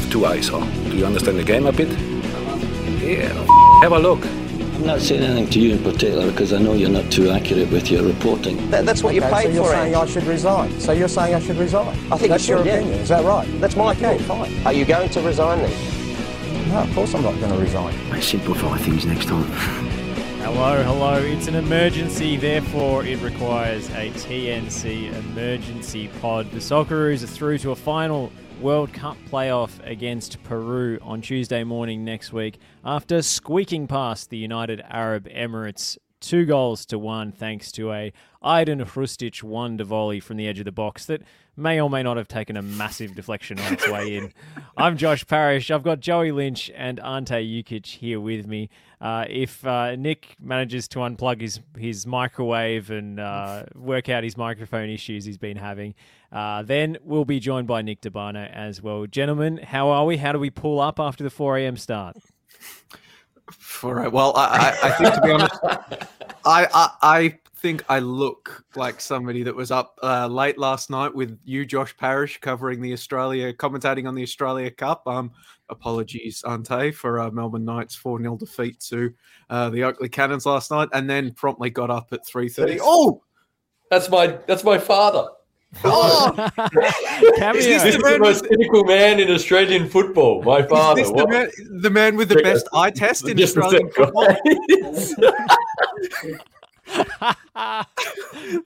of two eyes, huh? Do you understand the game a bit? Yeah, have a look. I'm not saying anything to you in particular because I know you're not too accurate with your reporting. That, that's what you Okay, paid so you're for, saying Ed. I should resign. So you're saying I should resign. I think that's you your should, yeah. opinion. Is that right? That's my okay, opinion. fine. Are you going to resign then? No, of course I'm not going to resign. I simplify things next time. Hello, hello. It's an emergency, therefore it requires a TNC emergency pod. The Socceroos are through to a final World Cup playoff against Peru on Tuesday morning next week after squeaking past the United Arab Emirates two goals to one thanks to a Aiden Hrustic wonder volley from the edge of the box that may or may not have taken a massive deflection on its way in. I'm Josh Parrish. I've got Joey Lynch and Ante Jukic here with me. Uh, if uh, Nick manages to unplug his his microwave and uh, work out his microphone issues he's been having, uh, then we'll be joined by Nick Dabano as well. Gentlemen, how are we? How do we pull up after the 4 a.m. start? All right. Well, I, I, I think to be honest, I, I I think I look like somebody that was up uh, late last night with you, Josh Parrish, covering the Australia, commentating on the Australia Cup. Um, apologies, Ante, for uh, Melbourne Knights four 0 defeat to uh, the Oakleigh Cannons last night, and then promptly got up at three thirty. Oh, That's my that's my father. Oh! Cameo. this This is the most cynical man in Australian football. My Is father. this the man, the man with the Check best eye uh, test in Just Australian football?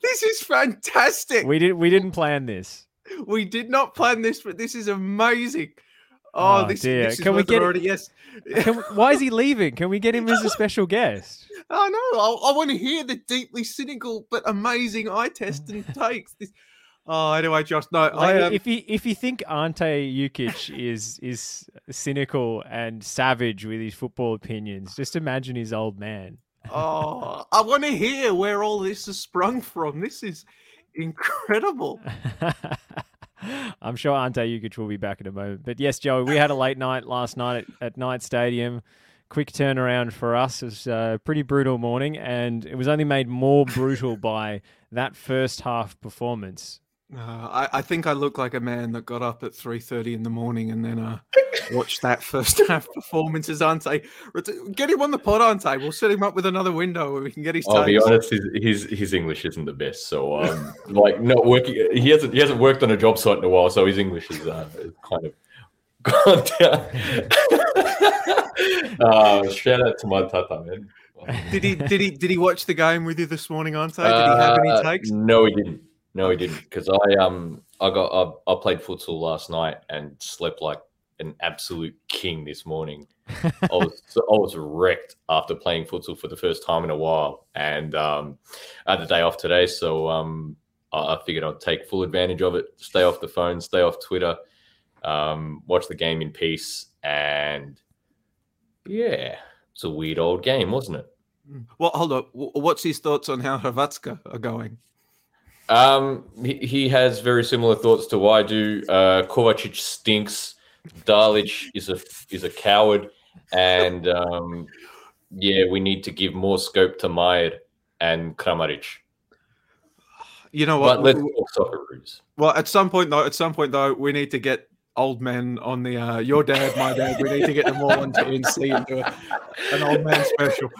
This is fantastic. we did we didn't plan this. We did not plan this, but this is amazing. Oh, Oh, this, dear. this is Can we worth get it- already? Yes. Can, why is he leaving? Can we get him as a special guest? Oh no! I, I want to hear the deeply cynical but amazing eye test and takes. This. Oh, anyway, Josh. No, I Like, um, if you if you think Ante Jukic is is cynical and savage with his football opinions, just imagine his old man. oh, I want to hear where all this has sprung from. This is incredible. I'm sure Ante Jukic will be back in a moment. But yes, Joey, we had a late night last night at, at Night Stadium. Quick turnaround for us. It was a pretty brutal morning, and it was only made more brutal by that first half performance. Uh, I, I think I look like a man that got up at three thirty in the morning and then uh, watched that first half performance. As Ante, get him on the pod, Ante. We'll set him up with another window where we can get his. I'll be honest, his, his his English isn't the best. So um, like not working. He hasn't he hasn't worked on a job site in a while, so his English is uh, kind of gone down. uh, shout out to my tata man. Did he? Did he? Did he watch the game with you this morning, Ante? Did he have any Uh, takes? No, he didn't. No, he didn't. Because I um I got I, I played futsal last night and slept like an absolute king this morning. I was I was wrecked after playing futsal for the first time in a while, and um, I had the day off today, so um, I, I figured I'd take full advantage of it. Stay off the phone, stay off Twitter, um, watch the game in peace, and yeah, it's a weird old game, wasn't it? Well, hold up. What's his thoughts on how Hrvatska are going? Um, he, he has very similar thoughts to why do. Uh, Kovacic stinks. Dalic is a is a coward, and um, yeah, we need to give more scope to Majer and Kramaric. You know what? But let's talk Socceroos. Well, at some point though, at some point though, we need to get old men on the uh, your dad, my dad. We need to get them all on TNC and do an old man special.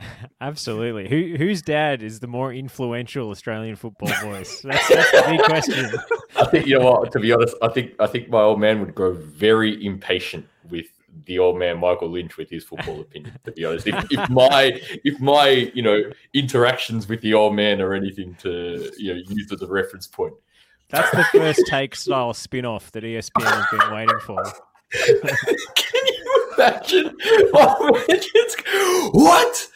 Absolutely. Who whose dad is the more influential Australian football voice? That's, that's the big question. I think you know what. To be honest, I think I think my old man would grow very impatient with the old man Michael Lynch with his football opinion. To be honest, if, if my if my you know interactions with the old man are anything to you know use as a reference point, That's the first take style spin off that ESPN has been waiting for. Can you imagine? Oh, what?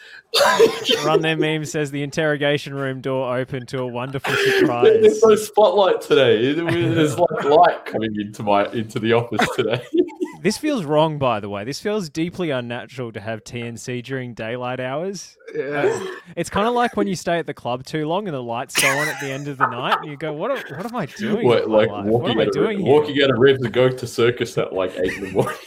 Run their meme says the interrogation room door open to a wonderful There's surprise. no spotlight today. There's like light coming into my into the office today. This feels wrong, by the way. This feels deeply unnatural to have TNC during daylight hours. Yeah. It's kind of like when you stay at the club too long and the lights go on at the end of the night, and you go, "What? Am, what am I doing? What, like life? What walking am I doing here?" walking out of Revs to go to circus at like eight in the morning.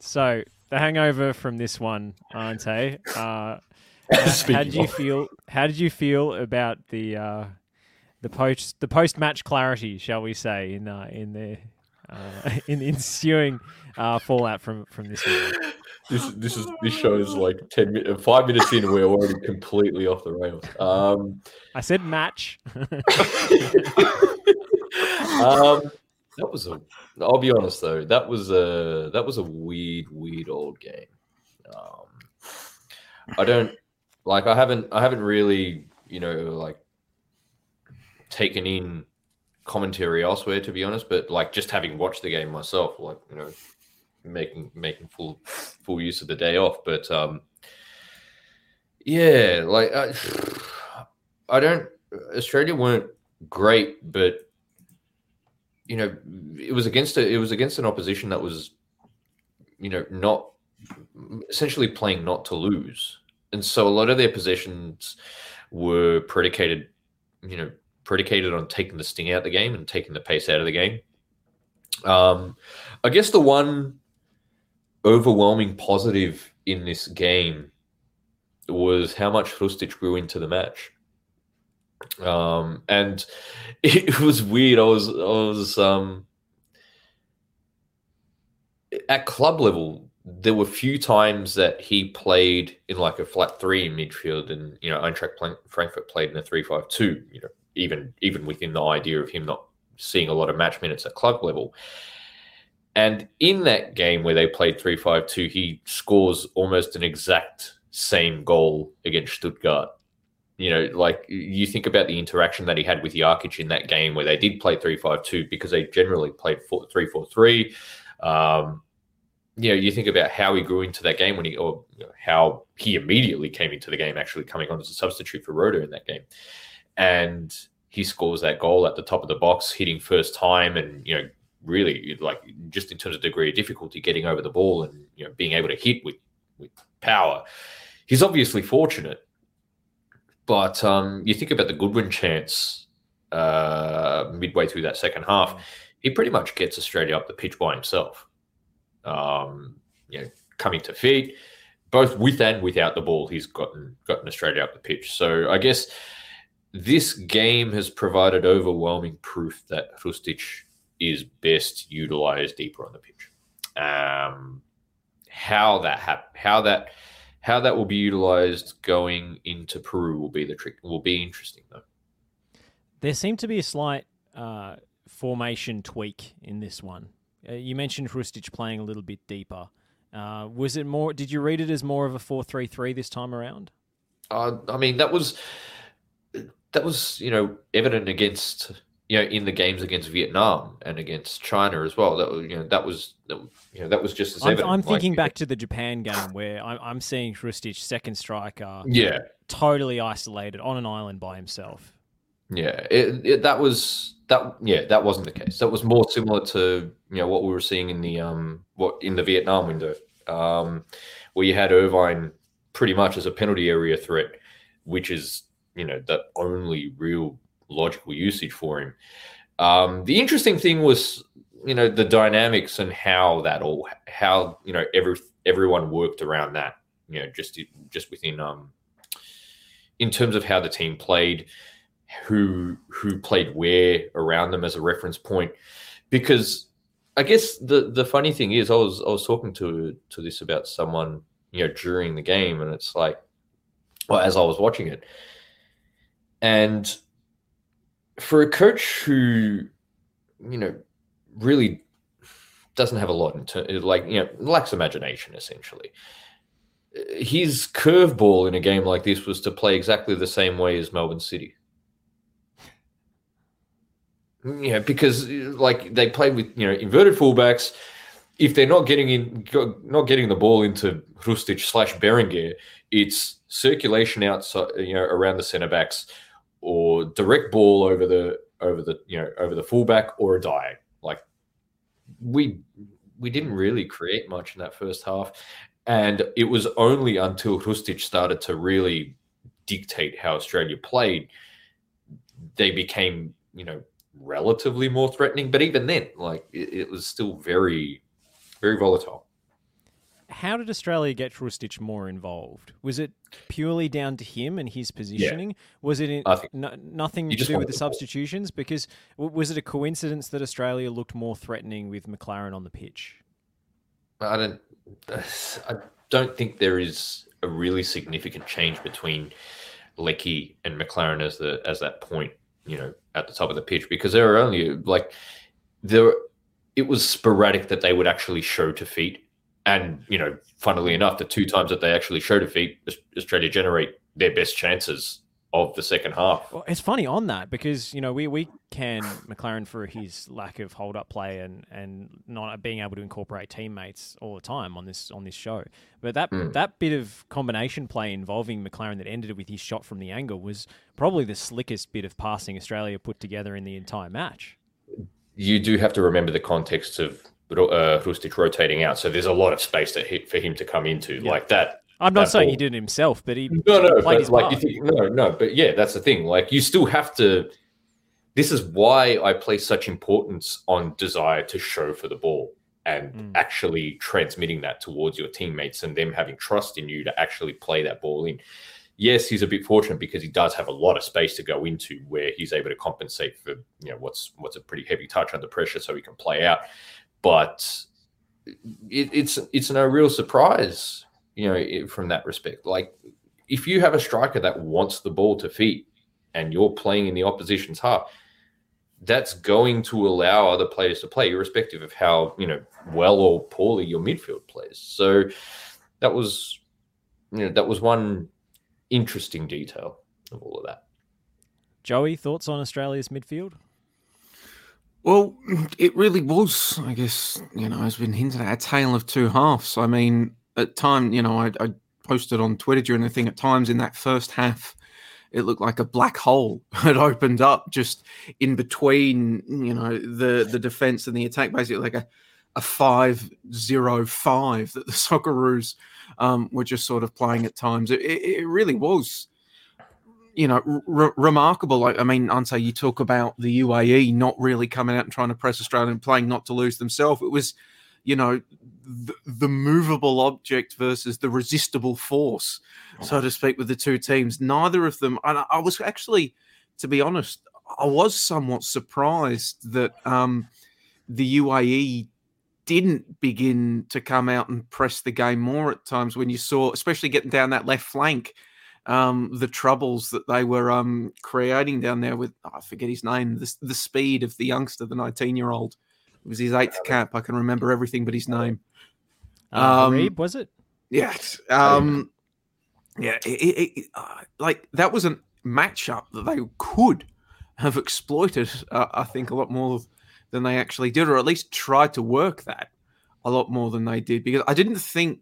So the hangover from this one, Ante. Uh, how, did you feel? How did you feel about the uh, the post the post match clarity, shall we say, in uh, in the uh, in the ensuing uh, fallout from from this movie. This this is this show is like ten minutes, five minutes in, and we're already completely off the rails. Um, I said match. um, that was a. I'll be honest though, that was a that was a weird, weird old game. Um, I don't like. I haven't. I haven't really, you know, like taken in commentary elsewhere to be honest. But like just having watched the game myself, like you know, making making full full use of the day off. But um, yeah, like I, I don't. Australia weren't great, but you know, it was against a, it was against an opposition that was, you know, not essentially playing not to lose, and so a lot of their possessions were predicated, you know, predicated on taking the sting out of the game and taking the pace out of the game. Um, I guess the one overwhelming positive in this game was how much Hrustic grew into the match. Um, and it was weird. I was, I was, um, at club level, there were few times that he played in like a flat three in midfield, and you know, Eintracht Frankfurt played in a three-five-two. You know, even even within the idea of him not seeing a lot of match minutes at club level. And in that game where they played three-five-two, he scores almost an exact same goal against Stuttgart you know, like you think about the interaction that he had with Jakic in that game where they did play 3 5 2 because they generally played 3 4 3. Um, you know, you think about how he grew into that game when he, or you know, how he immediately came into the game, actually coming on as a substitute for Rode in that game. And he scores that goal at the top of the box, hitting first time, and, you know, really like just in terms of degree of difficulty getting over the ball and, you know, being able to hit with, with power. He's obviously fortunate but um, you think about the Goodwin chance uh, midway through that second half, he pretty much gets Australia up the pitch by himself. Um, you know, coming to feet, both with and without the ball, he's gotten gotten Australia up the pitch. So I guess this game has provided overwhelming proof that Hrustic is best utilized deeper on the pitch. Um, how that hap- how that how that will be utilized going into Peru will be the trick. Will be interesting though. There seemed to be a slight uh, formation tweak in this one. Uh, you mentioned Hrustic playing a little bit deeper. Uh, was it more? Did you read it as more of a four-three-three this time around? Uh, I mean, that was that was you know evident against you know in the games against Vietnam and against China as well. That you know that was you know that was just as I'm. I'm thinking like, back to the Japan game where I'm, I'm seeing Hrustic second striker, Yeah, totally isolated on an island by himself. yeah. It, it, that was that. Yeah, that wasn't the case. That was more similar to you know what we were seeing in the um what in the Vietnam window, um, where you had Irvine pretty much as a penalty area threat, which is you know the only real logical usage for him. Um, the interesting thing was, you know, the dynamics and how that all, how you know, every everyone worked around that. You know, just just within um, in terms of how the team played, who who played where around them as a reference point, because I guess the the funny thing is, I was I was talking to to this about someone you know during the game, and it's like, well, as I was watching it, and for a coach who, you know, really doesn't have a lot in ter- like you know lacks imagination essentially. His curveball in a game like this was to play exactly the same way as Melbourne City. Yeah, because like they played with you know inverted fullbacks. If they're not getting in, not getting the ball into Hrustic slash Berenguer, it's circulation outside, you know, around the centre backs, or direct ball over the over the you know over the fullback or a diag. Like we we didn't really create much in that first half, and it was only until Hrustic started to really dictate how Australia played, they became you know relatively more threatening. But even then, like it, it was still very very volatile. How did Australia get Hrustic more involved? Was it purely down to him and his positioning? Was it in, no, nothing to do with the substitutions? Because was it a coincidence that Australia looked more threatening with McLaren on the pitch? I don't. I don't think there is a really significant change between Leckie and McLaren as the as that point. You know, at the top of the pitch because there were only like there. It was sporadic that they would actually show to feet, and you know, funnily enough, the two times that they actually show to feet, Australia generate their best chances of the second half. Well, it's funny on that because you know we, we can McLaren for his lack of hold up play and, and not being able to incorporate teammates all the time on this on this show. But that Mm. that bit of combination play involving McLaren that ended with his shot from the angle was probably the slickest bit of passing Australia put together in the entire match. you do have to remember the context of uh, rotating out. So there's a lot of space that he, for him to come into Yeah. like that. I'm not saying he did it himself, but he No, no, played but his like part. you think, no, no, but yeah, that's the thing. Like you still have to. This is why I place such importance on desire to show for the ball and Mm. actually transmitting that towards your teammates and them having trust in you to actually play that ball in. Yes, he's a bit fortunate because he does have a lot of space to go into where he's able to compensate for you know what's what's a pretty heavy touch under pressure, so he can play out. But it, it's it's no real surprise, you know, i- from that respect. Like if you have a striker that wants the ball to feet and you're playing in the opposition's half, that's going to allow other players to play, irrespective of how you know well or poorly your midfield plays. So that was, you know, that was one interesting detail of all of that. Joey, thoughts on Australia's midfield? Well, it really was, I guess, you know, has been hinted at a tale of two halves. I mean, at time, you know, I, I posted on Twitter during the thing at times in that first half, it looked like a black hole had opened up just in between, you know, the the defense and the attack, basically like a a five zero five that the Socceroos um, were just sort of playing at times. It, it, it really was you know, re- remarkable. Like, I mean, Ante, you talk about the UAE not really coming out and trying to press Australia and playing not to lose themselves. It was, you know, the, the movable object versus the resistible force, so to speak, with the two teams. Neither of them, and I, I was actually, to be honest, I was somewhat surprised that um, the UAE didn't begin to come out and press the game more at times when you saw, especially getting down that left flank um, the troubles that they were um, creating down there with I forget his name, the, the speed of the youngster, the 19 year old. It was his eighth cap. I can remember everything but his name. Uh, Um, Harib, was it? Yes. Um, yeah. It, it, it, uh, like that was a matchup that they could have exploited, uh, I think, a lot more than they actually did, or at least tried to work that a lot more than they did. Because I didn't think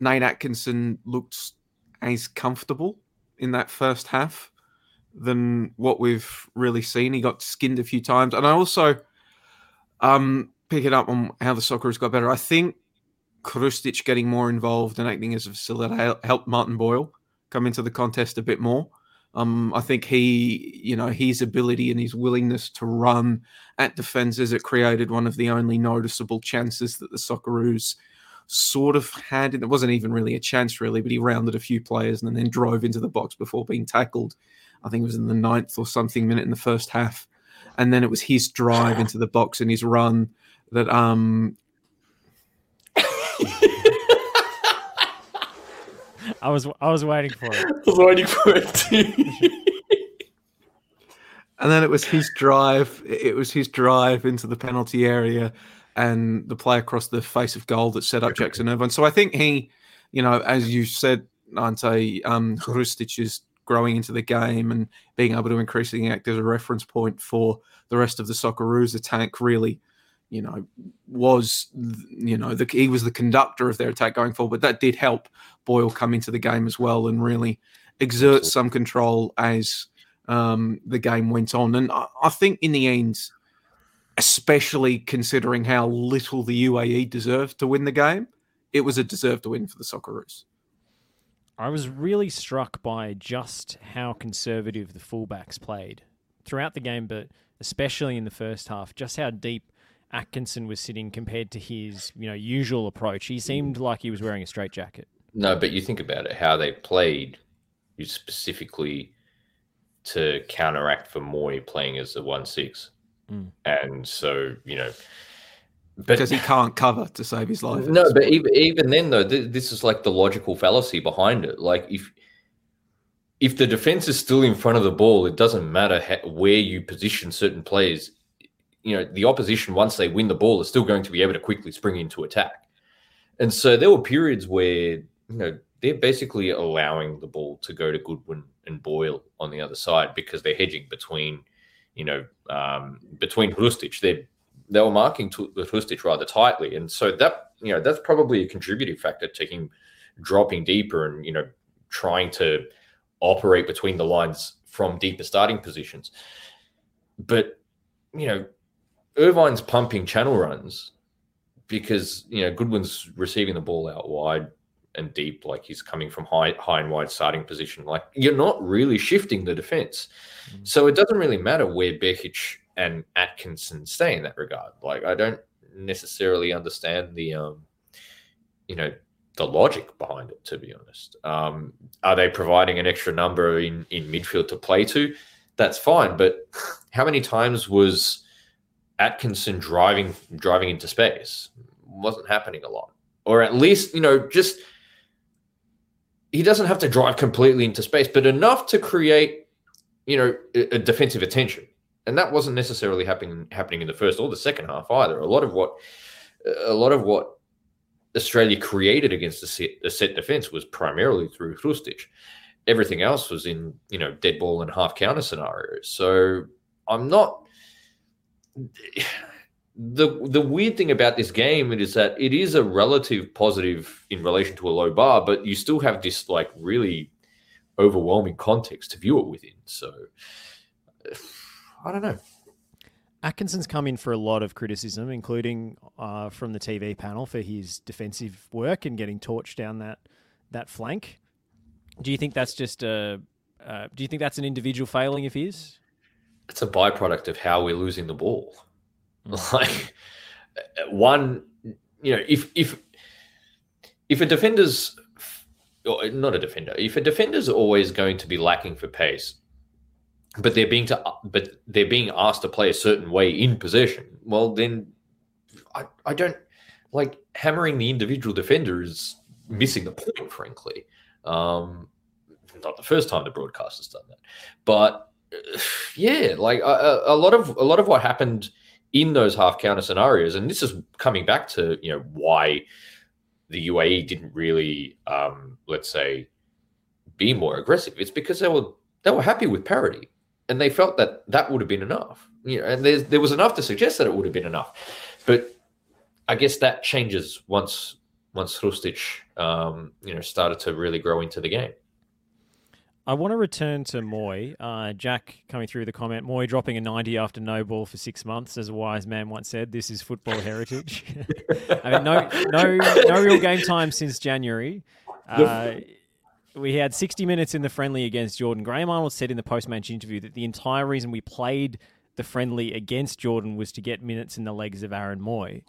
Nate Atkinson looked as comfortable in that first half than what we've really seen. He got skinned a few times. And I also um pick it up on how the Socceroos got better. I think Hrustic getting more involved and acting as a facilitator helped Martin Boyle come into the contest a bit more. Um, I think he, you know, his ability and his willingness to run at defences, it created one of the only noticeable chances that the Socceroos sort of had. It wasn't even really a chance, really, but he rounded a few players and then drove into the box before being tackled. I think it was in the ninth or something minute in the first half. And then it was his drive into the box and his run that um I was I was waiting for it. I was waiting for it and then it was his drive it was his drive into the penalty area and the play across the face of goal that set up Jackson Irvine. So I think he, you know, as you said, Ante, um Hrustic is growing into the game and being able to increasingly act as a reference point for the rest of the Socceroos The tank really you know, was you know the he was the conductor of their attack going forward. But that did help Boyle come into the game as well and really exert some control as um, the game went on. And I, I think in the end, especially considering how little the UAE deserved to win the game, it was a deserved win for the Socceroos. I was really struck by just how conservative the fullbacks played throughout the game, but especially in the first half, just how deep Atkinson was sitting compared to his you know usual approach. He seemed like he was wearing a straight jacket. No, but you think about it, how they played you specifically to counteract for Mooy playing as a one six. Mm. And so, you know, but because he can't cover to save his life. no, but even even then though, th- this is like the logical fallacy behind it. Like if if the defense is still in front of the ball, it doesn't matter ha- where you position certain players. You know, the opposition once they win the ball is still going to be able to quickly spring into attack. And so there were periods where you know they're basically allowing the ball to go to Goodwin and Boyle on the other side because they're hedging between, you know, um, between Hrustic. They they were marking to the Hrustic rather tightly, and so that you know that's probably a contributing factor to him dropping deeper and you know trying to operate between the lines from deeper starting positions. But you know, Irvine's pumping channel runs because you know Goodwin's receiving the ball out wide and deep, like he's coming from high, high and wide starting position. Like you're not really shifting the defense, mm-hmm. so it doesn't really matter where Behic and Atkinson stay in that regard. Like I don't necessarily understand the, um, you know, the logic behind it. To be honest, um, are they providing an extra number in in midfield to play to? That's fine, but how many times was Atkinson driving driving into space? Wasn't happening a lot, or at least you know just he doesn't have to drive completely into space, but enough to create, you know, a, defensive attention. And that wasn't necessarily happening happening in the first or the second half either. A lot of what a lot of what Australia created against the set, the set defense was primarily through Hrustic. Everything else was in, you know, dead ball and half counter scenarios. So I'm not the the weird thing about this game is that it is a relative positive in relation to a low bar, but you still have this like really overwhelming context to view it within. So I don't know. Atkinson's come in for a lot of criticism, including uh, from the TV panel for his defensive work and getting torched down that that flank. Do you think that's just a? Uh, do you think that's an individual failing of his? It's a byproduct of how we're losing the ball. Like one, you know, if if if a defender's or not a defender, if a defender's always going to be lacking for pace, but they're being to but they're being asked to play a certain way in possession, well then I, I don't like hammering the individual defender is missing the point, frankly. Um, not the first time the broadcast has done that, but yeah, like a, a lot of a lot of what happened in those half counter scenarios, and this is coming back to you know why the UAE didn't really, um, let's say, be more aggressive. It's because they were they were happy with parity, and they felt that that would have been enough. You know, and there there was enough to suggest that it would have been enough, but I guess that changes once once Hrustic, um, you know, started to really grow into the game. I want to return to Mooy. Uh, Jack coming through the comment, Mooy dropping a 90 after no ball for six months, as a wise man once said. This is football heritage. I mean, no, no, no real game time since January. Uh, we had 60 minutes in the friendly against Jordan. Graham Arnold said in the post-match interview that the entire reason we played the friendly against Jordan was to get minutes in the legs of Aaron Mooy.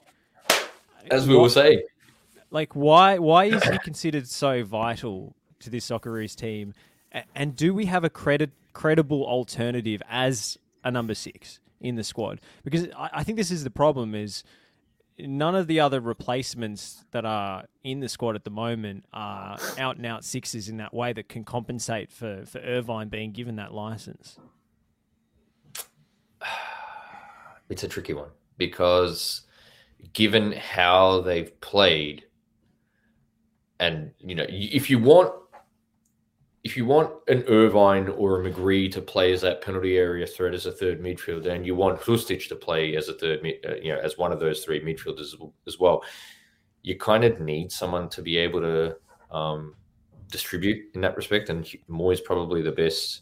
As we what, were saying. Like, why, why is he considered so vital to this Socceroos team? And do we have a credit, credible alternative as a number six in the squad? Because I, I think this is the problem: is none of the other replacements that are in the squad at the moment are out and out sixes in that way that can compensate for for Irvine being given that license. It's a tricky one because given how they've played, and you know, if you want if you want an Irvine or a McGree to play as that penalty area threat as a third midfielder, and you want Hrustic to play as a third, uh, you know, as one of those three midfielders as well, you kind of need someone to be able to um, distribute in that respect. And Mooy is probably the best,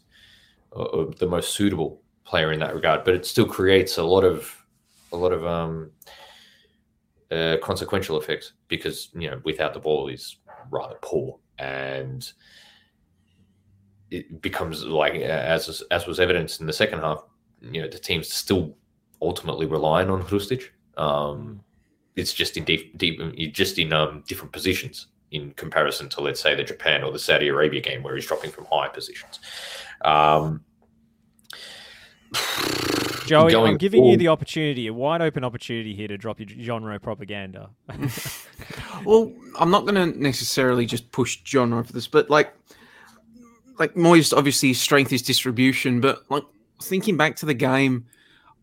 uh, or the most suitable player in that regard. But it still creates a lot of, a lot of um, uh, consequential effects because you know without the ball is rather poor and it becomes like as as was evidenced in the second half. You know, the team's still ultimately relying on Hrustic. Um, it's just in deep, deep, just in um, different positions in comparison to, let's say, the Japan or the Saudi Arabia game where he's dropping from high positions. Um, Joey, I'm giving you the opportunity, a wide open opportunity here to drop your Genreau propaganda. Well, I'm not going to necessarily just push Genreau for this, but like, like Mooy's, obviously his strength is distribution, but like thinking back to the game,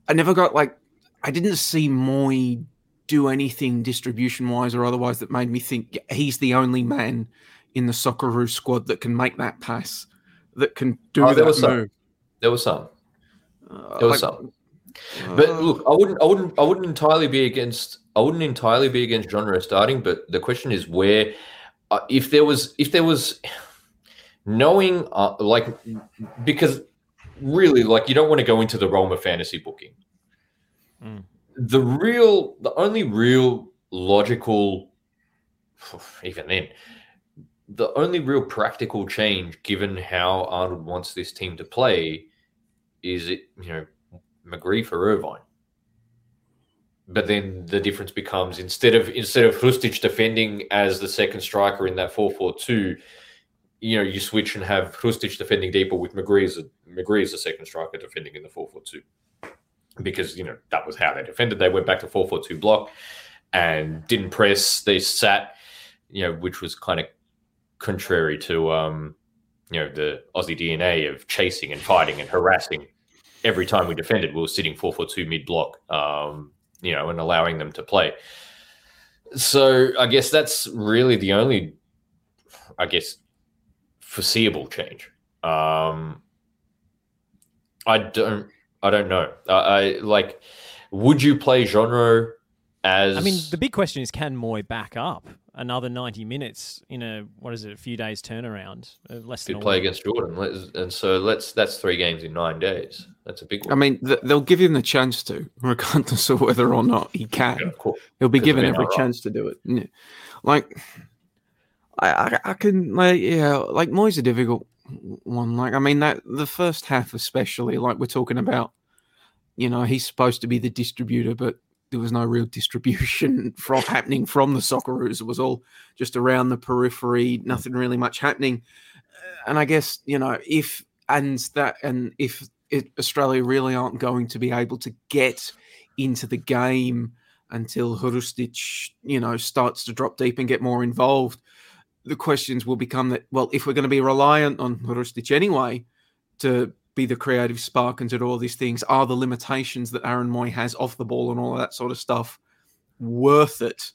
I never got like, I didn't see Mooy do anything distribution wise or otherwise that made me think he's the only man in the Socceroo squad that can make that pass, that can do Oh, that there was some. move. there was some. Uh, There was like, some. But uh, look, I wouldn't, I wouldn't, I wouldn't entirely be against. I wouldn't entirely be against Genreau starting. But the question is where, uh, if there was, if there was, knowing, uh, like, because really, like, you don't want to go into the realm of fantasy booking. Mm. The real, the only real logical, even then, the only real practical change, given how Arnold wants this team to play, is it you know McGree for Irvine. But then the difference becomes instead of instead of Hrustic defending as the second striker in that 4-4-2, you know, you switch and have Hrustic defending deeper with McGree as a, McGree as the second striker defending in the 4-4-2. Because, you know, that was how they defended. They went back to 4-4-2 block and didn't press. They sat, you know, which was kind of contrary to um, you know, the Aussie DNA of chasing and fighting and harassing every time we defended, we were sitting four four two mid block, um, you know, and allowing them to play. So I guess that's really the only, I guess, foreseeable change. Um, I don't, I don't know. I, I like. Would you play Genreau as? I mean, the big question is can Mooy back up another 90 minutes in a, what is it, a few days turnaround? Uh, less than could play against Jordan, Let's- and so let's. That's three games in nine days. That's a big one. I mean, th- they'll give him the chance to, regardless of whether or not he can. Yeah, of course. He'll be given every chance to do it. Yeah. Like, I, I, I can, like, yeah, like Mooy's a difficult one. Like, I mean, that the first half, especially, like we're talking about, you know, he's supposed to be the distributor, but there was no real distribution from happening from the Socceroos. It was all just around the periphery, nothing really much happening. Uh, and I guess you know if and that and if it, Australia really aren't going to be able to get into the game until Hrustic, you know, starts to drop deep and get more involved, the questions will become that, well, if we're going to be reliant on Hrustic anyway to be the creative spark and to do all these things, are the limitations that Aaron Mooy has off the ball and all of that sort of stuff worth it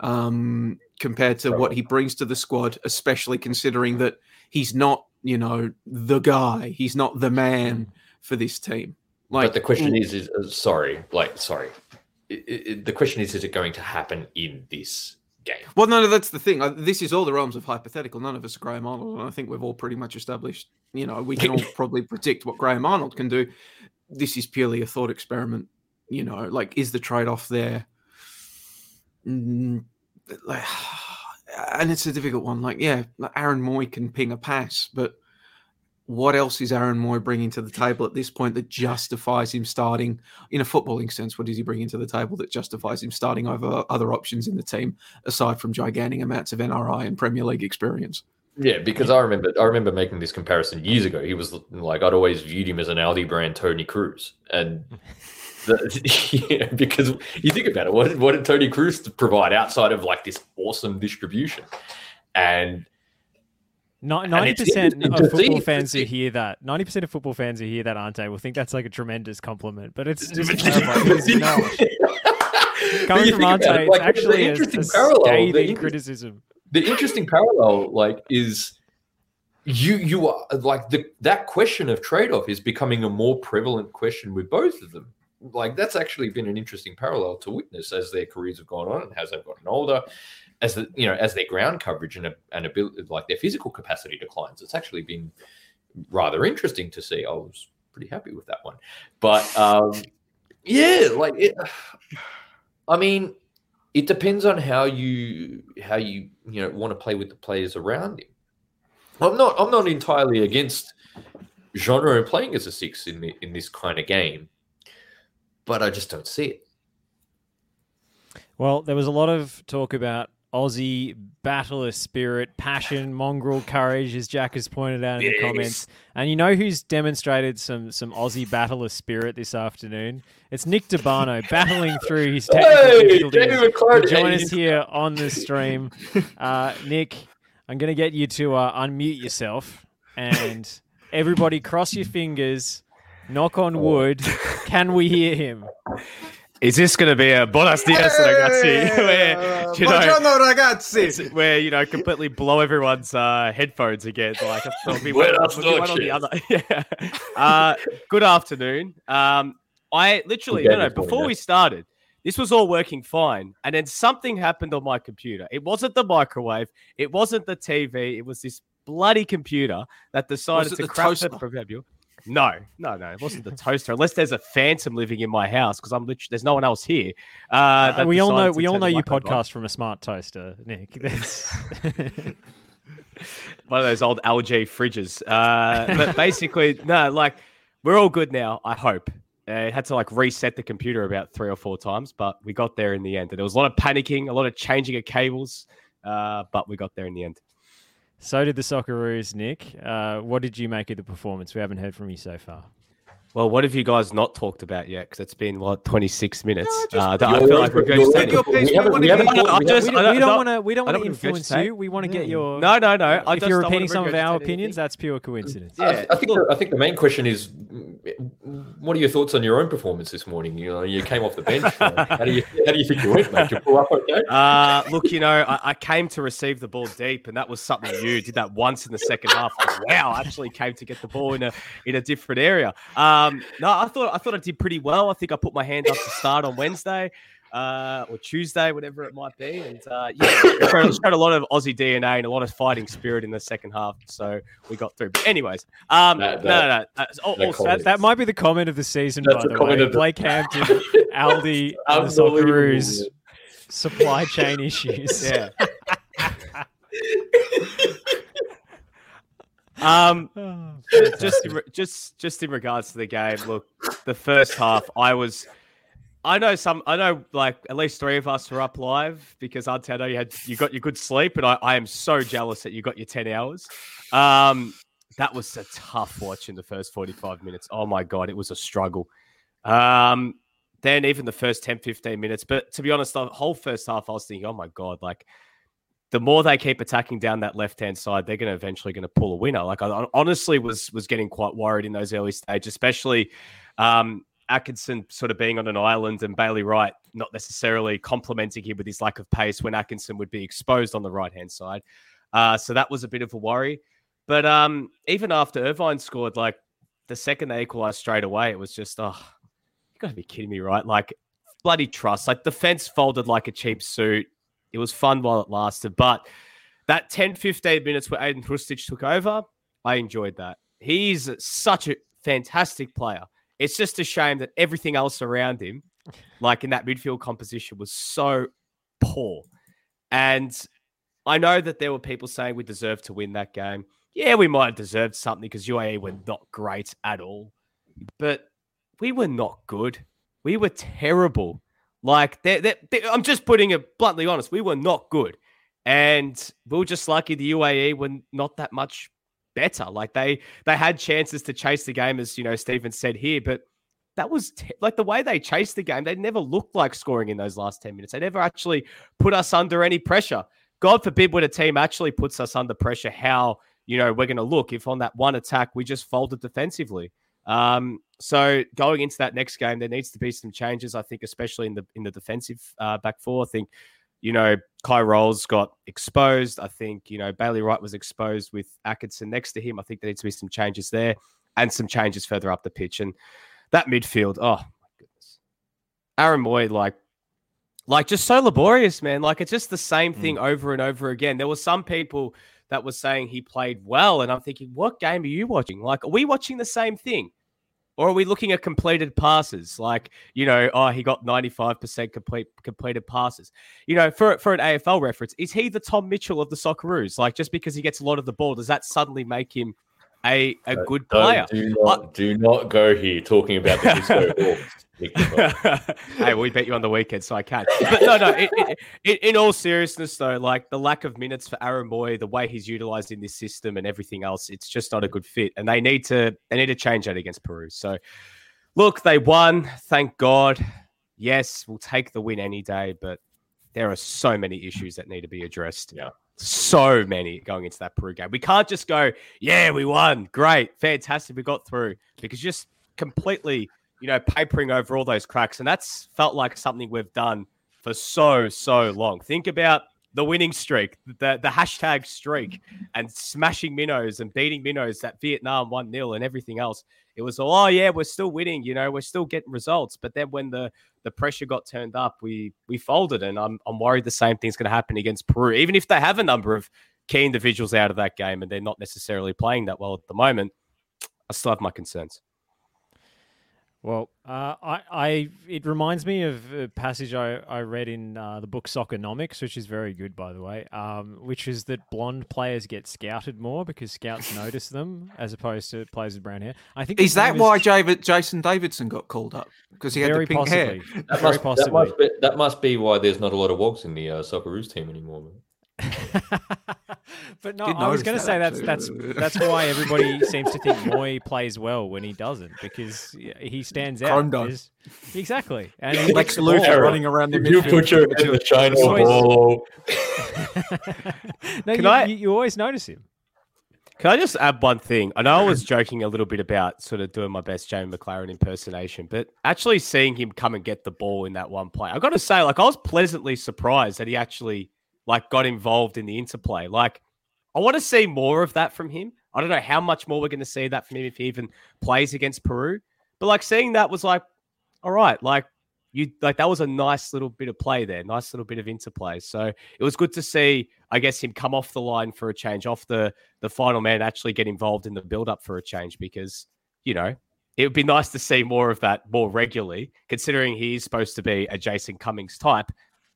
um, compared to what he brings to the squad, especially considering that he's not, you know, the guy, he's not the man for this team. Like but the question is, is uh, sorry, like sorry. It, it, the question is, is it going to happen in this game? Well, no, no, that's the thing. This is all the realms of hypothetical. None of us are Graham Arnold, and I think we've all pretty much established. You know, we can all probably predict what Graham Arnold can do. This is purely a thought experiment. You know, like is the trade off there? Mm, like, and it's a difficult one. Like, yeah, Aaron Mooy can ping a pass, but what else is Aaron Mooy bringing to the table at this point that justifies him starting in a footballing sense? What does he bring into the table that justifies him starting over other options in the team aside from gigantic amounts of NRI and Premier League experience? Yeah, because I remember I remember making this comparison years ago. He was like I'd always viewed him as an Aldi brand Toni Kroos, and the, yeah, because you think about it, what did, what did Toni Kroos provide outside of like this awesome distribution? And Ninety it's percent of football fans who hear that, ninety percent of football fans who hear that, aren't they, will think that's like a tremendous compliment. But it's just to clarify, it is Coming from Ante, it, it's like, the actually a, interesting a parallel, the criticism. the interesting parallel like is you you are like the that question of trade-off is becoming a more prevalent question with both of them like that's actually been an interesting parallel to witness as their careers have gone on and as they've gotten older as the you know as their ground coverage and and ability like their physical capacity declines it's actually been rather interesting to see i was pretty happy with that one but um yeah like it, i mean it depends on how you how you you know want to play with the players around him. I'm not I'm not entirely against Genreau and playing as a six in the, in this kind of game, but I just don't see it. Well, there was a lot of talk about Aussie battler spirit, passion, mongrel courage, as Jack has pointed out in the comments. And you know who's demonstrated some some Aussie battler spirit this afternoon? It's Nick DeBano battling through his technical difficulties join us here on the stream. Uh, Nick, I'm going to get you to uh, unmute yourself and everybody cross your fingers, knock on wood. Can we hear him? Is this going to be a buenos dias ragazzi? where, you know, ragazzi. where you know completely blow everyone's uh, headphones again. Like it'll be Buenos one, it'll one or the other. yeah. Uh, good afternoon. Um, I literally Good no day no this before we started. This was all working fine, and then something happened on my computer. It wasn't the microwave. It wasn't the TV. It was this bloody computer that decided it to the crap toaster? the proverbial. No, no, no. It wasn't the toaster. Unless there's a phantom living in my house, because I'm literally there's no one else here. Uh, we all know we all know you microwave on. podcast from a smart toaster, Nick. One of those old LG fridges. Uh, but basically, no, like we're all good now. I hope. Uh, had to like reset the computer about three or four times, but we got there in the end. And there was a lot of panicking, a lot of changing of cables, uh, but we got there in the end. So did the Socceroos, Nick. Uh, what did you make of the performance? We haven't heard from you so far. Well, what have you guys not talked about yet? Because it's been what 26 minutes. just- uh, that- I feel like we're going to right. your pace, We we haven't- wanna we haven't No, we just- We don't, don't- we don't I want to. We don't want to influence you. We want to get your. No, no, no. I if just you're don't repeating some of our opinions, that's pure coincidence. Yeah, I, I think the, I think the main question is, mm, what are your thoughts on your own performance this morning? You know, you came off the bench. uh, how do you how do you think you went, mate? You pull up okay? Uh, look, you know, I, I came to receive the ball deep, and that was something you Did that once in the second half. Like, wow, I actually came to get the ball in a in a different area. Um, no, I thought I thought I did pretty well. I think I put my hand up to start on Wednesday. Uh, or Tuesday, whatever it might be, and uh, yeah, showed, showed a lot of Aussie DNA and a lot of fighting spirit in the second half, so we got through. But anyways, um, That- no, no, no, uh, oh, that also, That, that might be the comment of the season, That's by a the comment way. of the- Blake Hampton, Aldi, and the Unbelievable. Socceroos supply chain issues. yeah. um, Oh, just in, just just in regards to the game, look, the first half, I was, I know some, I know like at least three of us were up live because know you had you got your good sleep, and I, I am so jealous that you got your ten hours. Um, that was a tough watch in the first forty five minutes. Oh my god, it was a struggle. Um, then even the first 10, 15 minutes, but to be honest, the whole first half, I was thinking, oh my god, like the more they keep attacking down that left hand side, they're going to eventually going to pull a winner. Like I hon- honestly was was getting quite worried in those early stages, especially um, Atkinson sort of being on an island and Bailey Wright not necessarily complementing him with his lack of pace when Atkinson would be exposed on the right hand side. Uh, so that was a bit of a worry. But um, even after Irvine scored, like the second they equalized straight away, it was just oh, you got to be kidding me, right? Like bloody trust. Like the fence folded like a cheap suit. It was fun while it lasted, but that 10, 15 minutes where Aiden Hrustic took over, I enjoyed that. He's such a fantastic player. It's just a shame that everything else around him, like in that midfield composition, was so poor. And I know that there were people saying we deserved to win that game. Yeah, we might have deserved something because UAE were not great at all, but we were not good. We were terrible. Like, they're, they're, they I'm just putting it bluntly honest. We were not good. And we were just lucky the UAE were not that much better. Like, they they had chances to chase the game, as, you know, Stephen said here, but that was like the way they chased the game. They never looked like scoring in those last 10 minutes. They never actually put us under any pressure. God forbid when a team actually puts us under pressure, how, you know, we're going to look if on that one attack we just folded defensively. Um, so going into that next game, there needs to be some changes. I think, especially in the in the defensive uh, back four. I think, you know, Kye Rowles got exposed. I think, you know, Bailey Wright was exposed with Atkinson next to him. I think there needs to be some changes there and some changes further up the pitch. And that midfield, oh my goodness. Aaron Mooy, like, like just so laborious, man. Like it's just the same thing over and over again. There were some people that were saying he played well, and I'm thinking, what game are you watching? Like, are we watching the same thing? Or are we looking at completed passes? Like, you know, oh, he got 95% complete completed passes. You know, for for an AFL reference, is he the Tom Mitchell of the Socceroos? Like, just because he gets a lot of the ball, does that suddenly make him a, a good player? Do not, do not go here talking about the Disco Hawks. Hey, we bet you on the weekend, so I can. But no, no. It, it, it, in all seriousness, though, like the lack of minutes for Aaron Mooy, the way he's utilized in this system, and everything else, it's just not a good fit. And they need to they need to change that against Peru. So, look, they won. Thank God. Yes, we'll take the win any day, but there are so many issues that need to be addressed. Yeah. So many going into that Peru game. We can't just go, yeah, we won. Great. Fantastic. We got through because just completely, you know, papering over all those cracks. And that's felt like something we've done for so, so long. Think about the winning streak, the, the hashtag streak, and smashing minnows and beating minnows that Vietnam 1 0 and everything else. It was all, oh, yeah, we're still winning, you know, we're still getting results. But then when the the pressure got turned up, we we folded. And I'm, I'm worried the same thing's going to happen against Peru, even if they have a number of key individuals out of that game and they're not necessarily playing that well at the moment. I still have my concerns. Well, uh, I, I, it reminds me of a passage I, I read in uh, the book Soccernomics, which is very good, by the way. Um, which is that blonde players get scouted more because scouts notice them as opposed to players with brown hair. I think Is that same why Jav- Jason Davidson got called up? Because he had very the pink possibly, hair. That very must, that, must be, that must be why there's not a lot of wogs in the uh, Socceroos team anymore. Man. but no, Did I was going to say that's that's that's why everybody seems to think Mooy plays well when he doesn't because he stands out. Condon. There's- Exactly, and he Lex gets. Luthor running around the You midfield. put your in the China Always- ball. no, Can you, I- you, you always notice him. Can I just add one thing? I know I was joking a little bit about sort of doing my best Jamie Maclaren impersonation, but actually seeing him come and get the ball in that one play, I got to say, like I was pleasantly surprised that he actually like got involved in the interplay. Like I want to see more of that from him. I don't know how much more we're going to see that from him if he even plays against Peru, but like seeing that was like, all right, like you like that was a nice little bit of play there, nice little bit of interplay. So it was good to see, I guess, him come off the line for a change, off the the final man actually get involved in the build up for a change because you know it would be nice to see more of that more regularly, considering he's supposed to be a Jason Cummings type.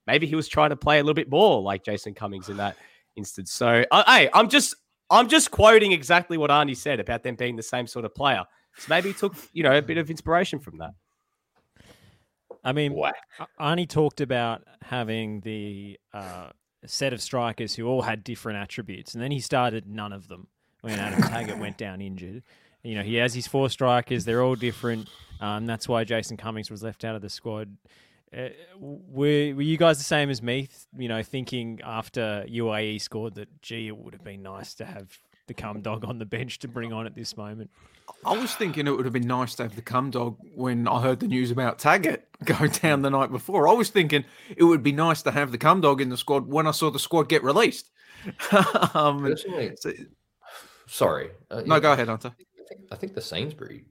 Maybe he was trying to play a little bit more like Jason Cummings in that instance. So, uh, hey, I'm just I'm just quoting exactly what Arnie said about them being the same sort of player. So maybe he took you know a bit of inspiration from that. I mean, Whack. Arnie talked about having the uh, set of strikers who all had different attributes, and then he started none of them when Adam Taggart went down injured. You know, he has his four strikers; they're all different. Um, that's why Jason Cummings was left out of the squad. Uh, were, were you guys the same as me? You know, thinking after UAE scored that, gee, it would have been nice to have the cum dog on the bench to bring on at this moment. I was thinking it would have been nice to have the cum dog when I heard the news about Taggart going down the night before. I was thinking it would be nice to have the cum dog in the squad when I saw the squad get released. um, Personally, so- sorry. Uh, no, yeah, go ahead, Hunter. I think, I think the Sainsbury,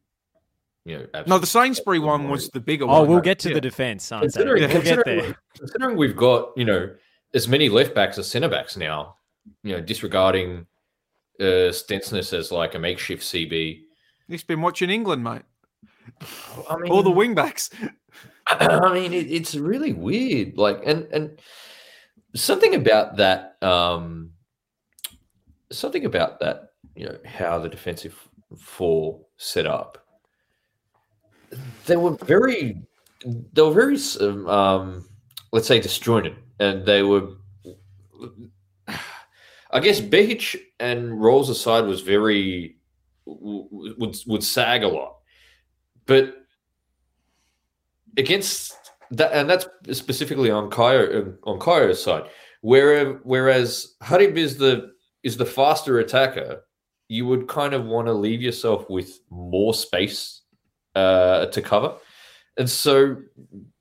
you know, No, the Sainsbury one was the bigger Oh, one. we'll get to Yeah. the defense, Sante. Considering, We'll get considering, there. considering we've got you know as many left backs as centre backs now, you know, disregarding uh, Stensness as like a makeshift CB. He's been watching England, mate. I mean, All the wing backs. I mean, it, it's really weird. Like, and and something about that, um, something about that, you know, how the defensive four set up. They were very, they were very, um, let's say, disjointed, and they were. I guess Behich and Rowles aside was very would would sag a lot, but against that, and that's specifically on Kyo on Kyo's side. Where, whereas Harib is the is the faster attacker, you would kind of want to leave yourself with more space uh, to cover, and so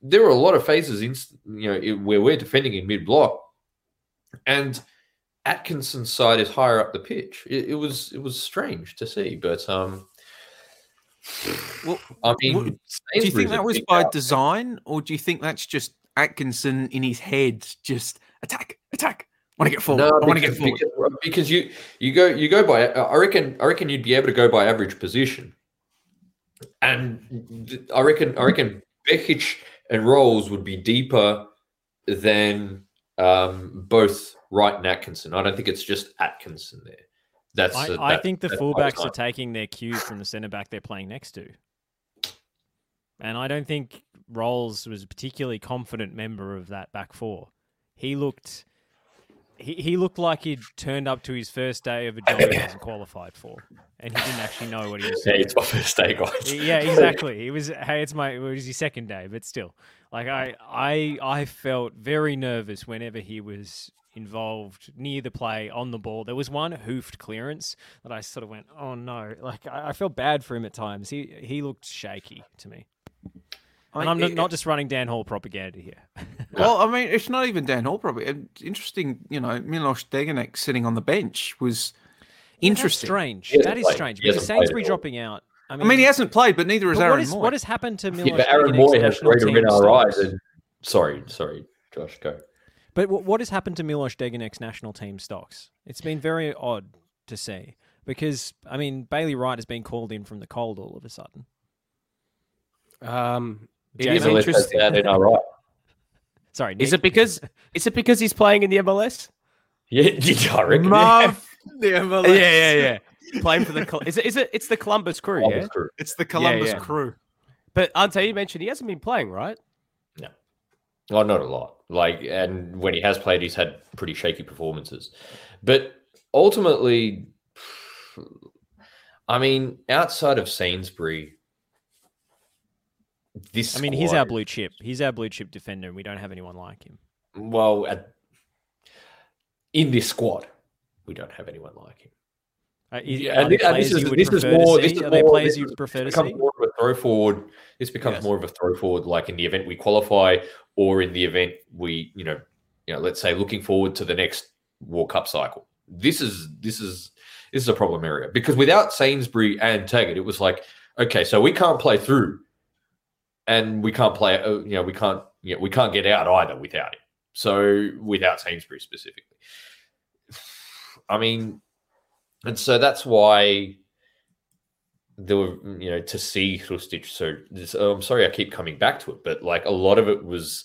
there were a lot of phases in you know where we're defending in mid block, and Atkinson's side is higher up the pitch. It, it was it was strange to see, but um. Well, I mean, Well, Do you think that was by outfit. design, or do you think that's just Atkinson in his head, just attack, attack? want to get forward. No, I want to get forward. because, because you you go you go by. I reckon I reckon you'd be able to go by average position, and I reckon I reckon Behich and Rowles would be deeper than um, both Wright and Atkinson. I don't think it's just Atkinson there. That's I, uh, I think the fullbacks are taking their cues from the centre back they're playing next to. and I don't think Rowles was a particularly confident member of that back four. He looked. He, he looked like he'd turned up to his first day of a job he wasn't qualified for, and he didn't actually know what he was Yeah, doing. it's my first day, guys. Yeah, exactly. It was hey, it's my it was his second day, but still, like I I I felt very nervous whenever he was involved near the play on the ball. There was one hoofed clearance that I sort of went, oh no, like I, I felt bad for him at times. He he looked shaky to me. And I'm not, not just running Dan Hall propaganda here. Well, I mean, it's not even Dan Hall. propaganda. Interesting. You know, Milos Degenek sitting on the bench was Yeah, interesting. strange. That is played. strange because played Sainsbury dropping out. I I mean, mean, he hasn't played, but neither has but Aaron what is Moy. what has happened to Milos Yeah, but Aaron Mooy has greater team NRI stocks? than. Sorry, sorry, Josh, go. But what, what has happened to Milos Degenek's national team stocks? It's been very odd to see because I mean Bailey Wright has been called in from the cold all of a sudden. Um, it Jamie? is MLS interesting. bad NRI. Sorry, Is it because is it because he's playing in the MLS? Yeah, I reckon. Marv, the MLS. Yeah, yeah, yeah. Playing for the Col- is it is it it's the Columbus Crew, Yeah. yeah. It's the Columbus yeah. crew. But Ante, you mentioned he hasn't been playing, right? No. Oh, not a lot. Like, and when he has played, he's had pretty shaky performances. But ultimately, I mean, outside of Sainsbury, this. I mean, he's our blue chip. He's our blue chip defender, and we don't have anyone like him. Well, at, in this squad, we don't have anyone like him. Uh, is- Yeah, and there thi- and players this is you this is more. This is more. players you'd prefer to becomes see? more of a throw forward. This becomes Yes. more of a throw forward, like in the event we qualify, or in the event we, you know, you know, let's say looking forward to the next World Cup cycle. This is this is this is a problem area because without Sainsbury and Taggart, it was like, okay, so we can't play through, and we can't play. uh, You know, we can't. You know, we can't get out either without him. So without Sainsbury specifically, I mean, and so that's why there were, you know, to see Hrustic. So this, oh, I'm sorry, I keep coming back to it, but like a lot of it was,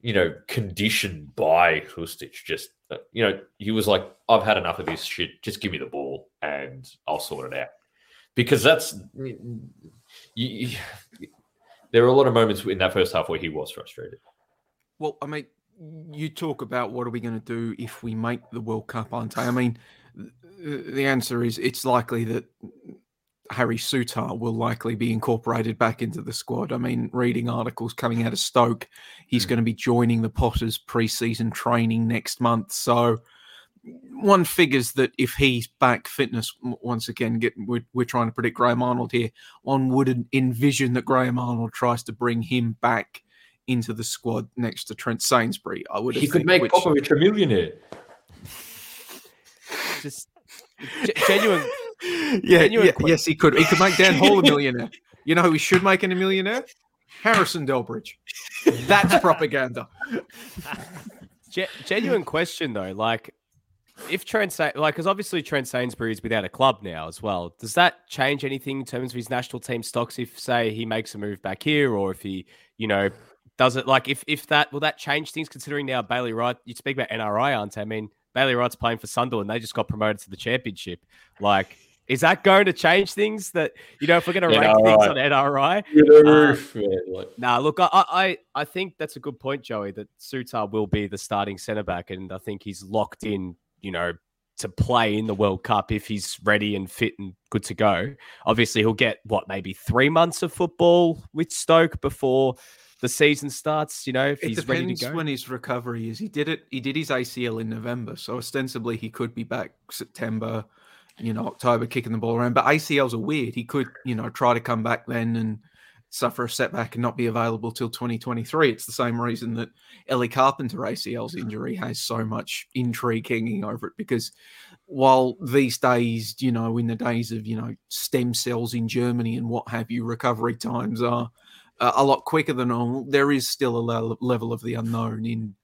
you know, conditioned by Hrustic. Just, uh, you know, he was like, I've had enough of this shit. Just give me the ball and I'll sort it out. Because that's, you, you- there were a lot of moments in that first half where he was frustrated. Well, I mean, you talk about what are we going to do if we make the World Cup, aren't I? I mean, the answer is it's likely that Harry Souttar will likely be incorporated back into the squad. I mean, reading articles coming out of Stoke, he's Hmm. going to be joining the Potters pre-season training next month. So one figures that if he's back fitness once again, get we're, we're trying to predict Graham Arnold here. One would en- envision that Graham Arnold tries to bring him back into the squad next to Trent Sainsbury. I would He have could make which- Popovich a millionaire. Just ge- genuine. yeah, Genuine yeah yes, he could. He could make Dan Hall a millionaire. You know who he should make a millionaire? Harrison Delbridge. That's propaganda. Ge- genuine question though, like if Trent like because obviously Trent Sainsbury is without a club now as well. Does that change anything in terms of his national team stocks if say he makes a move back here or if he, you know, does it like if if that will that change things considering now Bailey Wright you speak about NRI, aren't I I mean Bailey Wright's playing for Sunderland, they just got promoted to the championship. Like is that going to change things that you know if we're going to rank things on NRI? The Uh, like- Nah, look, I, I I think that's a good point, Joey. That Souttar will be the starting centre back, and I think he's locked in. You know, to play in the World Cup if he's ready and fit and good to go. Obviously, he'll get what maybe three months of football with Stoke before the season starts. You know, if It he's ready to go. when his recovery is. He did it. He did his ACL in November, so ostensibly he could be back September, you know, October, kicking the ball around. But ACLs are weird. He could, you know, try to come back then and suffer a setback and not be available till 2023. It's the same reason that Ellie Carpenter ACL's injury has so much intrigue hanging over it because while these days, you know, in the days of, you know, stem cells in Germany and what have you, recovery times are uh, a lot quicker than normal. There is still a le- level of the unknown in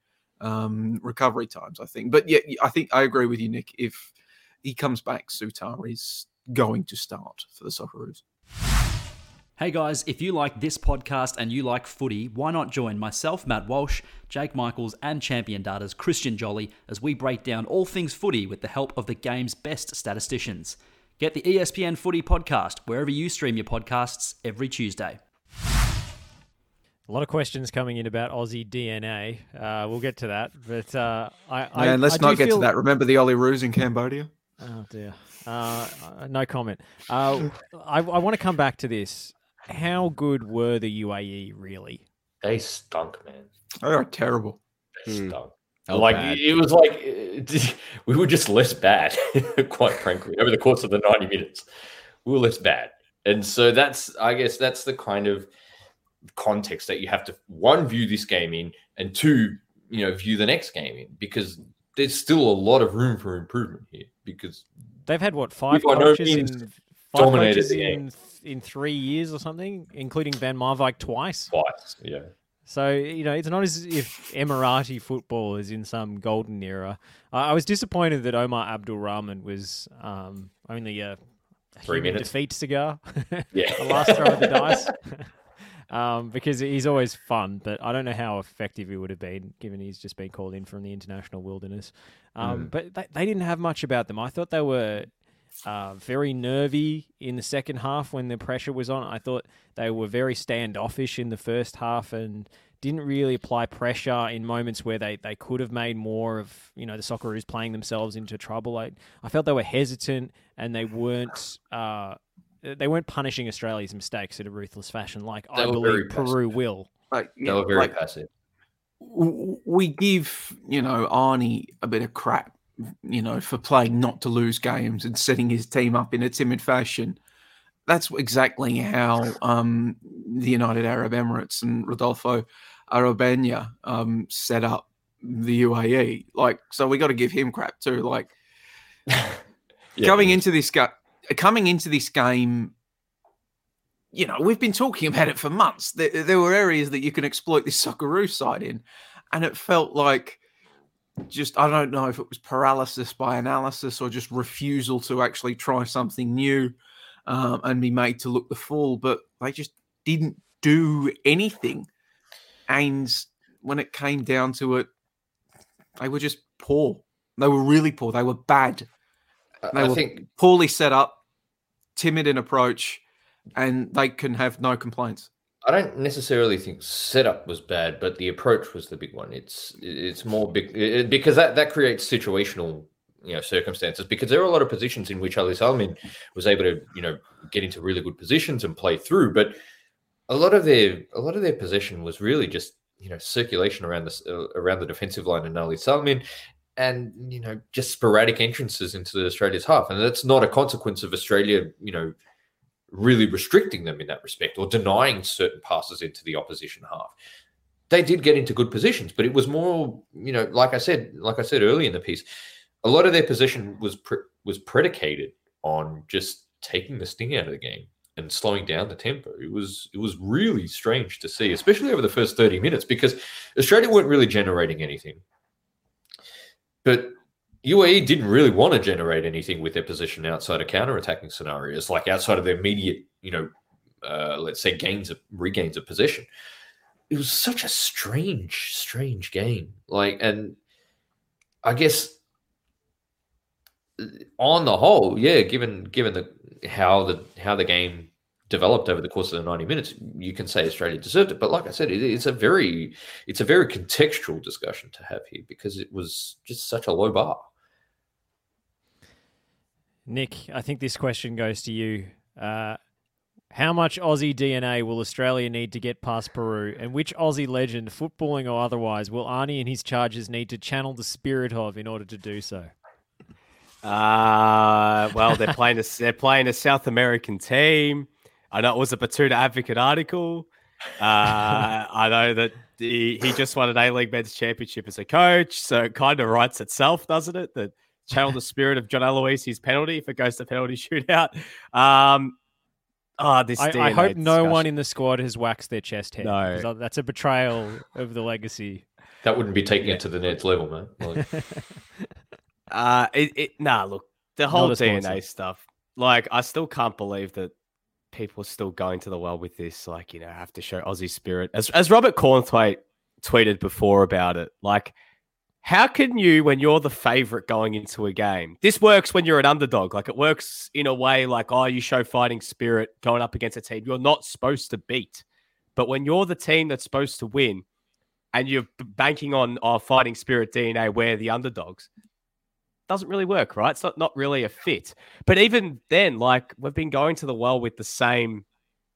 um, recovery times, I think. But yeah, I think I agree with you, Nick. If he comes back, Souttar is going to start for the Socceroos. Hey guys, if you like this podcast and you like footy, why not join myself, Matt Walsh, Jake Michaels, and Champion Data's Christian Jolly as we break down all things footy with the help of the game's best statisticians. Get the ESPN Footy Podcast wherever you stream your podcasts every Tuesday. A lot of questions coming in about Aussie DNA. Uh, we'll get to that, but uh, I, I Man, let's I not get feel- to that. Remember the Olyroos in Cambodia? Oh dear. Uh, uh, no comment. Uh, I, I want to come back to this. How good were the UAE really? They stunk, man. They are terrible. They Hmm. stunk. Oh, like bad. it was like we were just less bad, quite frankly, over the course of the ninety minutes. We were less bad, and so that's I guess that's the kind of context that you have to one view this game in, and two, you know, view the next game in because there's still a lot of room for improvement here. Because They've had what five by no coaches means in five dominated the in in three years or something, including Van Marwijk twice. twice, yeah, So you know, it's not as if Emirati football is in some golden era. I I was disappointed that Omar Abdul Rahman was um, only a Three human minutes. defeat cigar. Yeah. the last throw of the dice. um, because he's always fun, but I don't know how effective he would have been given he's just been called in from the international wilderness. Um, Mm. But they, they didn't have much about them. I thought they were uh, very nervy in the second half when the pressure was on. I thought they were very standoffish in the first half and didn't really apply pressure in moments where they, they could have made more of you know the Socceroos playing themselves into trouble. I, I felt they were hesitant and they weren't uh, they weren't punishing Australia's mistakes in a ruthless fashion like They I believe Peru will. Like, they yeah, were very like, passive. we give you know Arnie a bit of crap, you know, for playing not to lose games and setting his team up in a timid fashion. That's exactly how um, the United Arab Emirates and Rodolfo Arruabarrena um, set up the UAE. Like, so we got to give him crap too. Like, Yeah, coming into this ga- coming into this game, you know, we've been talking about it for months. There, there were areas that you can exploit this Socceroo side in, and it felt like just I don't know if it was paralysis by analysis or just refusal to actually try something new um, and be made to look the fool, but they just didn't do anything. And when it came down to it, they were just poor. They were really poor. They were bad. They I were think poorly set up, timid in approach, and they can have no complaints. I don't necessarily think setup was bad, but the approach was the big one. It's it's more big it- because that that creates situational you know circumstances because there are a lot of positions in which Ali Salmeen was able to you know get into really good positions and play through, but a lot of their a lot of their possession was really just you know circulation around the uh, around the defensive line and Ali Salmeen. And you know, just sporadic entrances into the Australia's half, and that's not a consequence of Australia, you know, really restricting them in that respect or denying certain passes into the opposition half. They did get into good positions, but it was more, you know, like I said, like I said earlier in the piece, a lot of their position was pre- was predicated on just taking the sting out of the game and slowing down the tempo. It was it was really strange to see, especially over the first 30 minutes because Australia weren't really generating anything. But UAE didn't really want to generate anything with their position outside of counter-attacking scenarios, like outside of their immediate, you know, uh, let's say gains of regains of possession. It was such a strange, strange game. Like, and I guess on the whole, yeah, given given the how the how the game developed over the course of the 90 minutes, you can say Australia deserved it. But like I said, it, it's a very it's a very contextual discussion to have here because it was just such a low bar. Nick, I think this question goes to you. Uh, how much Aussie DNA will Australia need to get past Peru? And which Aussie legend, footballing or otherwise, will Arnie and his charges need to channel the spirit of in order to do so? Uh well, they're playing a they're playing a South American team. I know it was a Batuta Advocate article. Uh, I know that he, he just won an A League Men's Championship as a coach, so it kind of writes itself, doesn't it? That channel the spirit of John Aloisi's penalty if it goes to penalty shootout. Um, oh, this I, I DNA hope no one in the squad has waxed their chest hair. No, That's a betrayal of the legacy. That wouldn't be taking it to the next level, man. Like, Uh, it, it nah. Look, the whole DNA sponsor. stuff. Like, I still can't believe that people are still going to the well with this. Like, you know, have to show Aussie spirit. As as Robert Cornthwaite tweeted before about it. Like, how can you, when you're the favorite going into a game, this works when you're an underdog. Like, it works in a way like, oh, you show fighting spirit going up against a team you're not supposed to beat. But when you're the team that's supposed to win and you're banking on our fighting spirit DNA, we're the underdogs, doesn't really work, right? It's not, not really a fit. But even then, like we've been going to the well with the same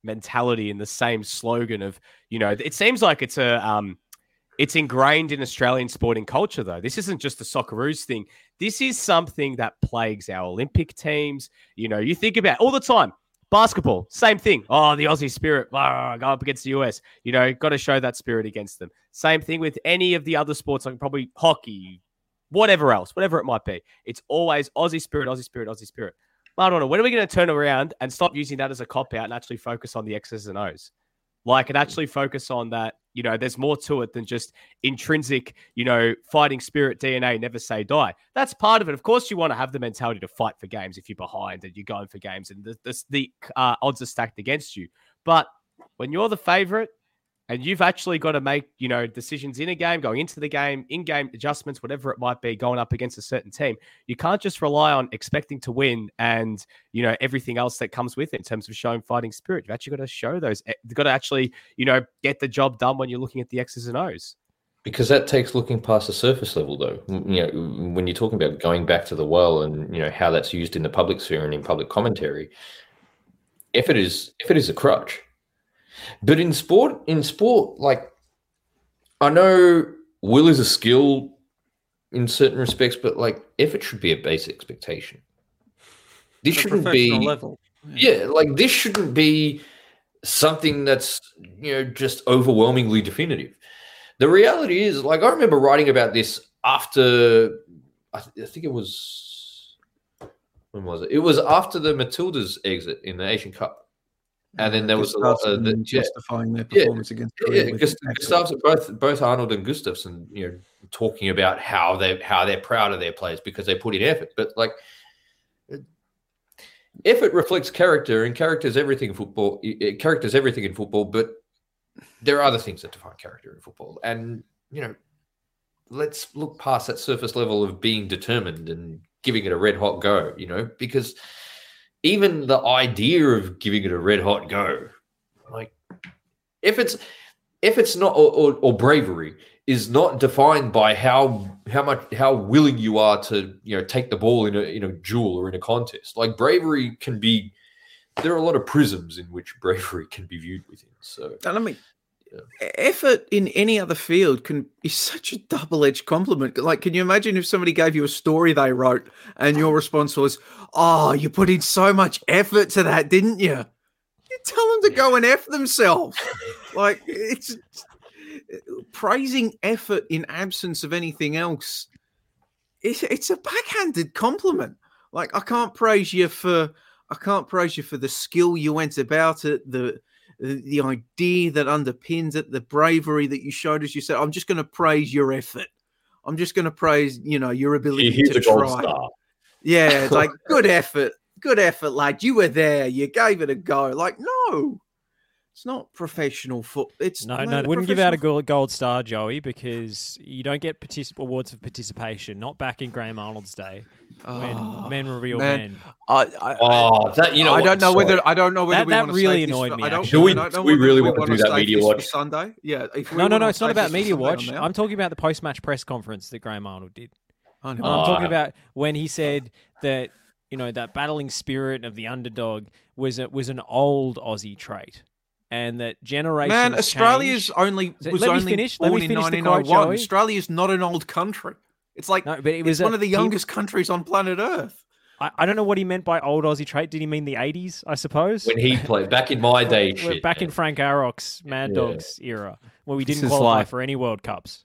mentality and the same slogan of, you know, it seems like it's a um it's ingrained in Australian sporting culture, though. This isn't just a Socceroos thing. This is something that plagues our Olympic teams. You know, you think about all the time. Basketball, same thing. Oh, the Aussie spirit, ah, go up against the US. You know, got to show that spirit against them. Same thing with any of the other sports, like probably hockey, whatever else, whatever it might be. It's always Aussie spirit, Aussie spirit, Aussie spirit. Know. When are we going to turn around and stop using that as a cop out and actually focus on the X's and O's? Like, and actually focus on that. You know, there's more to it than just intrinsic, you know, fighting spirit DNA, never say die. That's part of it. Of course, you want to have the mentality to fight for games if you're behind and you're going for games and the, the, the uh, odds are stacked against you. But when you're the favorite, and you've actually got to make you know decisions in a game going into the game in game adjustments whatever it might be going up against a certain team. You can't just rely on expecting to win and you know everything else that comes with it in terms of showing fighting spirit. You've actually got to show those eh, you've got to actually you know get the job done when you're looking at the x's and o's. Because that takes looking past the surface level though. You know when you're talking about going back to the well and you know how that's used in the public sphere and in public commentary if it is if it is a crutch but in sport, in sport, like I know will is a skill in certain respects, but like effort should be a base expectation. This shouldn't be level. Yeah, like this shouldn't be something that's you know just overwhelmingly definitive. The reality is, like I remember writing about this after I, th- I think it was when was it? It was after the Matildas exit in the Asian Cup. And then there was a lot of the, yeah, justifying their yeah, performance against yeah, Korea with Gust- Gustavsson, both both Arnold and Gustavsson, you know, talking about how they how they're proud of their players because they put in effort. But like, effort reflects character, and character is everything in football. Character is everything in football, but there are other things that define character in football, and you know, let's look past that surface level of being determined and giving it a red hot go. You know, because even the idea of giving it a red hot go, like if it's if it's not or, or, or bravery is not defined by how how much how willing you are to you know take the ball in a in a duel or in a contest. Like bravery can be there are a lot of prisms in which bravery can be viewed within. So And I mean, effort in any other field can be such a double-edged compliment. Like, can you imagine if somebody gave you a story they wrote and your response was, "Oh, you put in so much effort to that, didn't you?" You tell them to go and f themselves. like, it's praising effort in absence of anything else. It's it's a backhanded compliment. Like, I can't praise you for. I can't praise you for the skill you went about it, the the, the idea that underpins it, the bravery that you showed as you said. I'm just going to praise your effort. I'm just going to praise, you know, your ability here's to try. Yeah, like good effort, good effort, lad. You were there. You gave it a go. Like, no, it's not professional foot. It's No, no, wouldn't give out a gold, gold star, Joey, because you don't get particip- awards for participation. Not back in Graham Arnold's day when Oh, men were real man. men. I, I, Oh, that you know. I what? don't know Sorry. whether I don't know whether That- we that want to really save this annoyed for- me, I don't, actually. Do we- I don't know we whether really want to wanna do that media watch? Sunday. Yeah. If we No, no, no. It's not about media watch. I'm talking about the post-match press conference that Graham Arnold did. I know. I'm talking Oh. about when he said that you know that battling spirit of the underdog was a, was an old Aussie trait, and that generations. Man, Australia's change. only was let me only finish- let born me in finish the quote, 1901. Joey. Australia's not an old country. It's like No, but it was it's one of the he- youngest countries on planet Earth. I, I don't know what he meant by old Aussie trait. Did he mean the 80s? I suppose. when he played back in my day, shit, back in. Frank Arok's Mad Yeah. Dogs era, where we didn't qualify like- for any World Cups.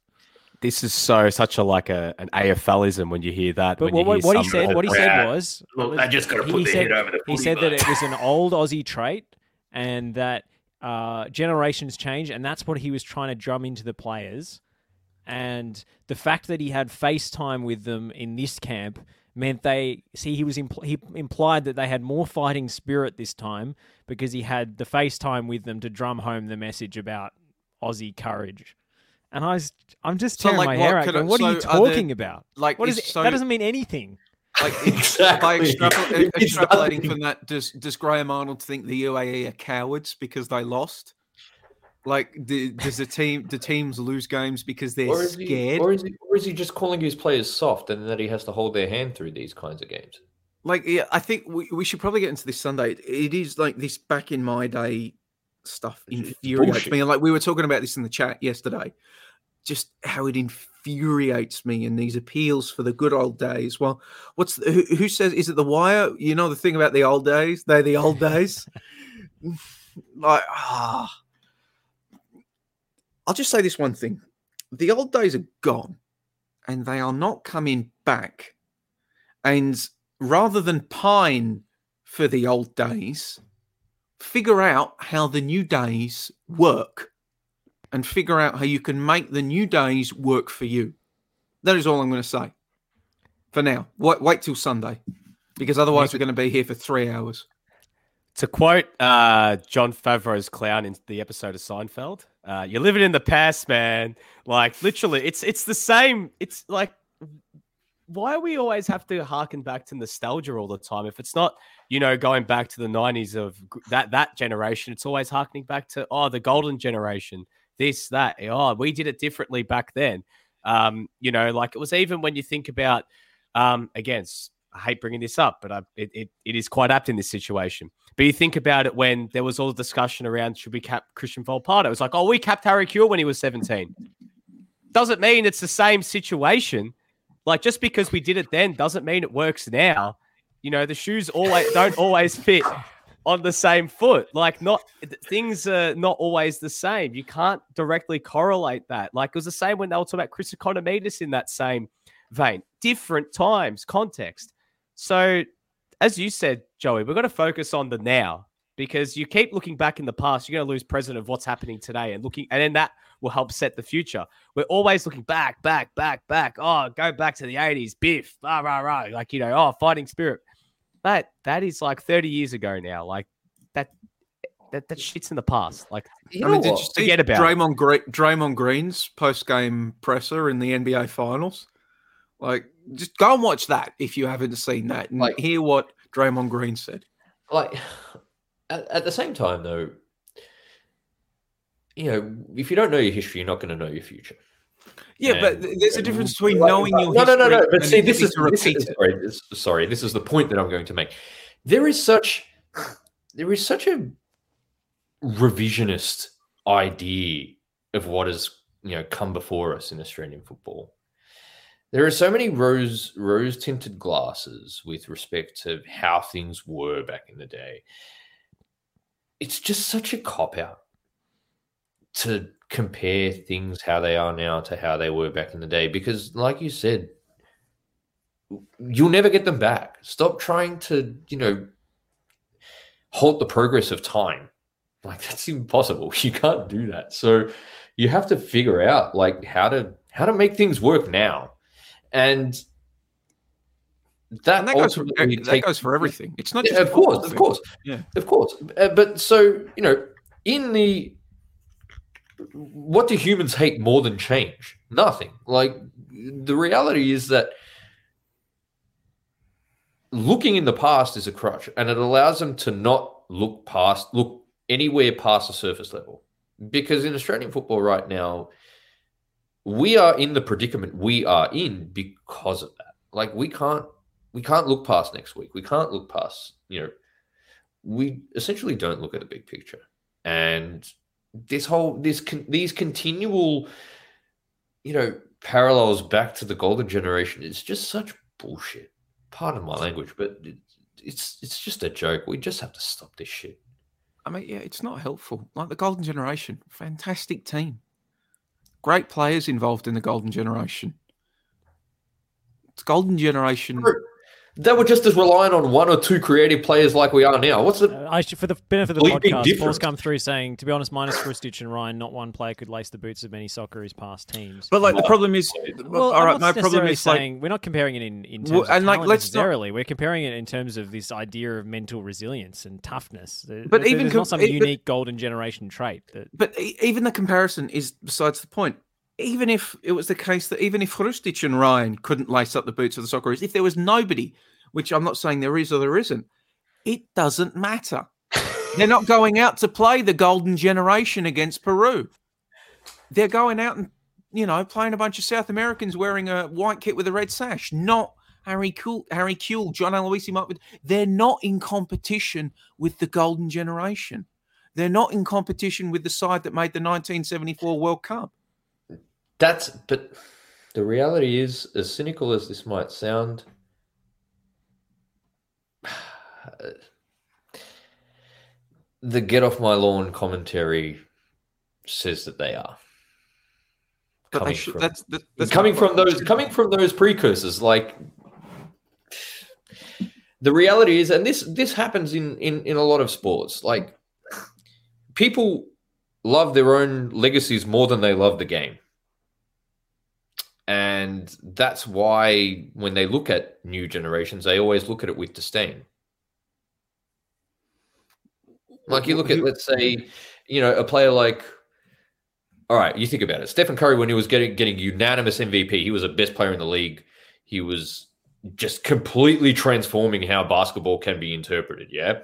This is so such a like a an AFLism when you hear that. But when what, you hear what he said, what he said Yeah. was, Look, was- they just gotta he put their said- head over the He footy, said that it was an old Aussie trait, and that uh, generations change, and that's what he was trying to drum into the players. And the fact that he had FaceTime with them in this camp meant they see he was impl- he implied that they had more fighting spirit this time because he had the FaceTime with them to drum home the message about Aussie courage. And I was, I'm just So, tearing like, my what hair out. could I- going, What are you so are there- talking about? Like, What is so- that doesn't mean anything. Like by Exactly. extrapol- extrapolating nothing. from that, does does Graham Arnold think the UAE are cowards because they lost? Like, do, does the team the teams lose games because they're Or is, he, scared? or, is he, or is he just calling his players soft and that he has to hold their hand through these kinds of games? Like, yeah, I think we, we should probably get into this Sunday. It is like this back in my day stuff infuriates bullshit. me. And like we were talking about this in the chat yesterday, just how it infuriates me in these appeals for the good old days. Well, what's the, who, who says is it the wire? You know the thing about the old days? They're the old days. like ah, I'll just say this one thing: the old days are gone, and they are not coming back. And rather than pine for the old days, figure out how the new days work and figure out how you can make the new days work for you. That is all I'm going to say for now. Wait, wait till Sunday because otherwise we're going to be here for three hours. To quote uh, Jon Favreau's clown in the episode of Seinfeld, uh, "You're living in the past, man." Like literally, it's it's the same. It's like, why do we always have to harken back to nostalgia all the time? If it's not, you know, going back to the '90s of that that generation, it's always harkening back to oh, the golden generation, this that. Oh, we did it differently back then. Um, you know, like it was even when you think about, um, again, I hate bringing this up, but I, it, it it is quite apt in this situation. But you think about it when there was all the discussion around should we cap Cristian Volpato? It was like, oh, we capped Harry Kewell when he was 17. Doesn't mean it's the same situation. Like just because we did it then doesn't mean it works now. You know, the shoes always don't always fit on the same foot. Like not things are not always the same. You can't directly correlate that. Like it was the same when they were talking about Chris Ikonomidis in that same vein. Different times, context. So as you said, Joey, we've got to focus on the now because you keep looking back in the past, you're going to lose present of what's happening today and looking, and then that will help set the future. We're always looking back, back, back, back. Oh, go back to the 80s, Biff, rah, rah, rah. Like, you know, oh, fighting spirit. But that is like 30 years ago now. Like, that that, that shit's in the past. Like, You I know mean, did you see Forget about it. Draymond, Gre- Draymond Green's post game presser in the NBA Finals? Like, just go and watch that if you haven't seen that and Like- hear what Draymond Green said. like at, at the same time though you know if you don't know your history you're not going to know your future Yeah, but And- th- there's a difference between Like, knowing your no, no, no, no. But see, this is, to this is sorry, this, sorry. This is the point that I'm going to make. There is such, there is such a revisionist idea of what has you know come before us in Australian football. There are so many rose rose tinted glasses with respect to how things were back in the day. It's just such a cop out to compare things how they are now to how they were back in the day because like you said you'll never get them back. Stop trying to you know halt the progress of time. Like that's impossible. You can't do that. So you have to figure out like how to how to make things work now. And that, And that goes, for, that takes- goes for everything. It's not yeah, of course, of course, Yeah. of course. Uh, but so you know, in the what do humans hate more than change? Nothing. Like the reality is that looking in the past is a crutch, and it allows them to not look past, look anywhere past the surface level. Because in Australian football right now, we are in the predicament we are in because of that. Like we can't we can't look past next week. We can't look past, you know, we essentially don't look at the big picture. And this whole this con- these continual you know parallels back to the golden generation is just such bullshit. Pardon my language, but it, it's it's just a joke. We just have to stop this shit. I mean, yeah, it's not helpful. Like the Golden Generation, fantastic team, great players involved in the Golden Generation. It's Golden Generation. They were just as reliant on one or two creative players like we are now. What's the Uh, I should, for the benefit of the podcast, difference. Paul's come through saying, to be honest, minus Hrustic and Ryan, not one player could lace the boots of many Socceroos past teams. But like the problem is, well, all I'm right, not my problem necessarily is like saying we're not comparing it in, in terms Well, of and, like, let's not- necessarily. We're comparing it in terms of this idea of mental resilience and toughness. But there- even com- not some but- unique golden generation trait that But e- even the comparison is besides the point. Even if it was the case that even if Hrustic and Ryan couldn't lace up the boots of the Socceroos, if there was nobody, which I'm not saying there is or there isn't, it doesn't matter. They're not going out to play the golden generation against Peru. They're going out and, you know, playing a bunch of South Americans wearing a white kit with a red sash, not Harry Kewell, Harry Kewell, John Aloisi Martin. They're not in competition with the golden generation. They're not in competition with the side that made the 1974 World Cup. That's but the reality is, as cynical as this might sound, the get off my lawn commentary says that they are. But they Coming should, from- that's, that- that's coming from those coming from those precursors like the reality is and this this happens in in in a lot of sports like people love their own legacies more than they love the game and that's why when they look at new generations they always look at it with disdain like you look at let's say you know a player like all right, you think about it. Stephen Curry, when he was getting getting unanimous MVP, he was the best player in the league. He was just completely transforming how basketball can be interpreted. Yeah.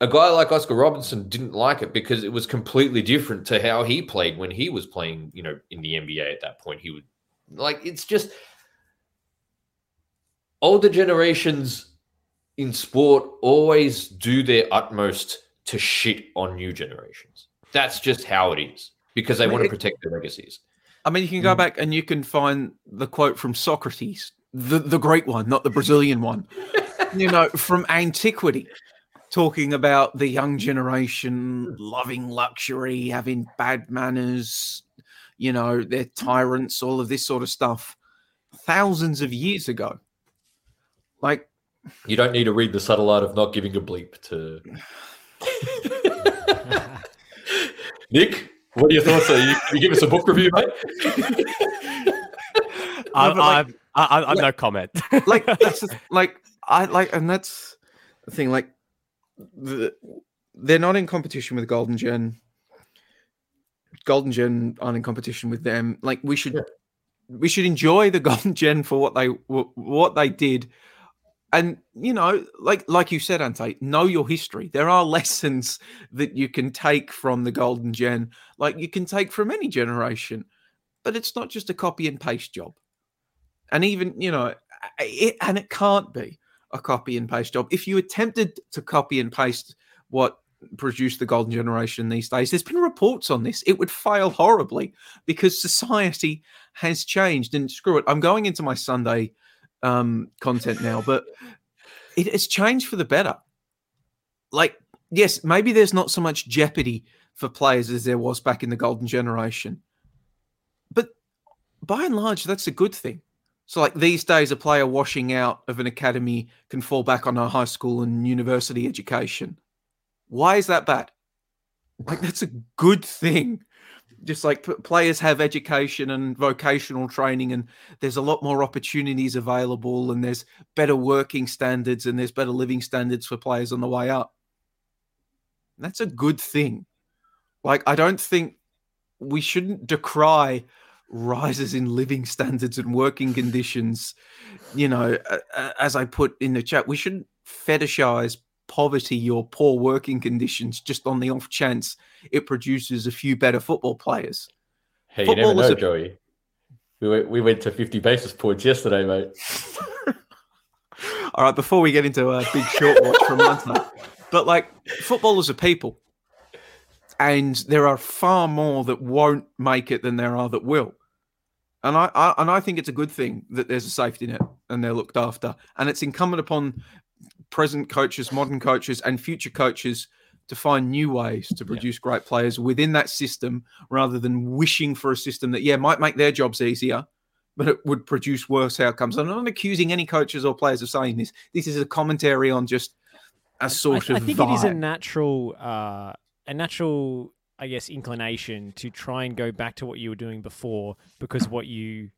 A guy like Oscar Robertson didn't like it because it was completely different to how he played when he was playing, you know, in the NBA at that point. He would like it's just older generations in sport always do their utmost to shit on new generations. That's just how it is because they I mean, want to protect their legacies. I mean, you can go mm. back and you can find the quote from Socrates, the, the great one, not the Brazilian one, you know, from antiquity, talking about the young generation loving luxury, having bad manners, you know, they're tyrants, all of this sort of stuff, thousands of years ago. Like, You don't need to read the subtle art of not giving a bleep to. Nick, what are your thoughts? Are you, can you give us a book review, mate? I, but like- I, I, I, I no comment. like that's the, like I like, and that's the thing. Like, the, they're not in competition with Golden Gen. Golden Gen aren't in competition with them. Like, we should we should enjoy the Golden Gen for what they what they did, and you know, like like you said, Ante, know your history. There are lessons that you can take from the Golden Gen, like you can take from any generation, but it's not just a copy and paste job and even you know it, and it can't be a copy and paste job if you attempted to copy and paste what produced the golden generation these days. There's been reports on this. It would fail horribly because society has changed. And screw it i'm going into my sunday um content now but it has changed for the better. Like yes maybe there's not so much jeopardy for players as there was back in the golden generation. But by and large that's a good thing. So, like these days, a player washing out of an academy can fall back on a high school and university education. Why is that bad? Like, that's a good thing. Just like p- players have education and vocational training, and there's a lot more opportunities available, and there's better working standards, and there's better living standards for players on the way up. That's a good thing. Like, I don't think we shouldn't decry rises in living standards and working conditions. You know, as I put in the chat, we shouldn't fetishize poverty or poor working conditions just on the off chance it produces a few better football players. Hey, you never Football know, a- Joey. We went, we went to 50 basis points yesterday, mate. All right, before we get into a big short watch from Monday, but like footballers are people, and there are far more that won't make it than there are that will. And I, I and I think it's a good thing that there's a safety net and they're looked after, and it's incumbent upon present coaches, modern coaches, and future coaches to find new ways to produce great players within that system, rather than wishing for a system that yeah might make their jobs easier, but it would produce worse outcomes. I'm not accusing any coaches or players of saying this. This is a commentary on just a sort I, of I think it is a natural, uh, a natural, I guess, inclination to try and go back to what you were doing before because what you,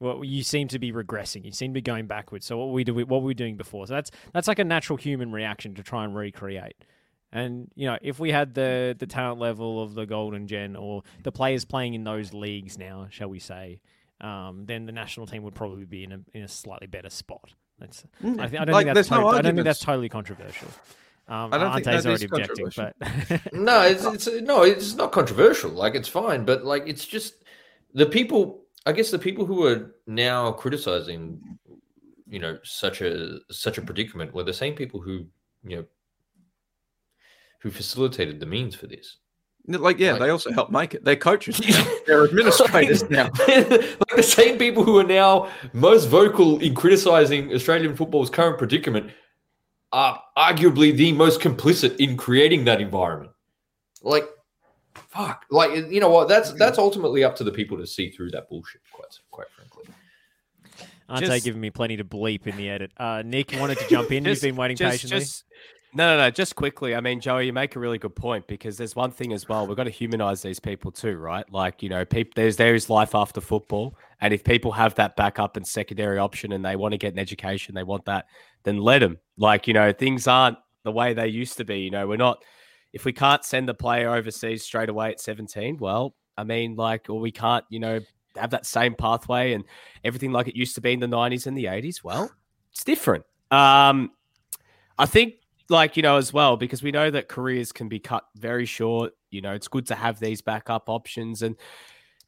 well, you seem to be regressing. You seem to be going backwards. So what we do, what were we doing before. So that's that's like a natural human reaction to try and recreate. And you know, if we had the the talent level of the Golden Gen or the players playing in those leagues now, shall we say, um, then the national team would probably be in a in a slightly better spot. That's Mm, I, th- I don't like, think that's no to- I don't think that's totally controversial. Um, I don't think Ante's is already objecting, but no, it's, it's no, it's not controversial. Like it's fine, but like it's just the people. I guess the people who are now criticizing, you know, such a such a predicament were the same people who you know who facilitated the means for this. Like, yeah, Like- they also help make it. They're coaches. now. They're administrators now. like the same people who are now most vocal in criticizing Australian football's current predicament are arguably the most complicit in creating that environment. Like, fuck. Like, you know what? That's that's ultimately up to the people to see through that bullshit. Quite quite frankly. Ante Just- giving me plenty to bleep in the edit. Uh, Nick wanted to jump in. Just- You've been waiting just- patiently. just- no, no, no. Just quickly. I mean, Joey, you make a really good point because there's one thing as well. We've got to humanize these people too, right? Like, you know, people, there's there is life after football, and if people have that backup and secondary option, and they want to get an education, they want that, then let them. Like, you know, things aren't the way they used to be. You know, we're not. If we can't send the player overseas straight away at 17, well, I mean, like, or we can't, you know, have that same pathway and everything like it used to be in the 90s and the 80s. Well, it's different. Um, I think, like, you know, as well, because we know that careers can be cut very short. You know, it's good to have these backup options. And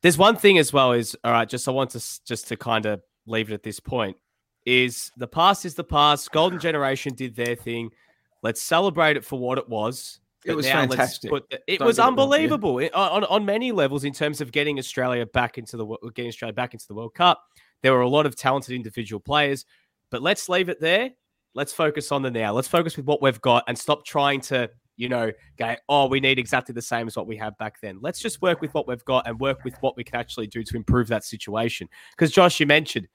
there's one thing as well is, all right, just I want to just to kind of leave it at this point is the past is the past. Golden generation did their thing. Let's celebrate it for what it was. It was fantastic. the- it Don't was get me wrong, yeah. unbelievable It- on, on many levels in terms of getting Australia back into the getting Australia back into the World Cup. There were a lot of talented individual players, but let's leave it there. Let's focus on the now. Let's focus with what we've got and stop trying to, you know, go, oh, we need exactly the same as what we had back then. Let's just work with what we've got and work with what we can actually do to improve that situation. Because Josh, you mentioned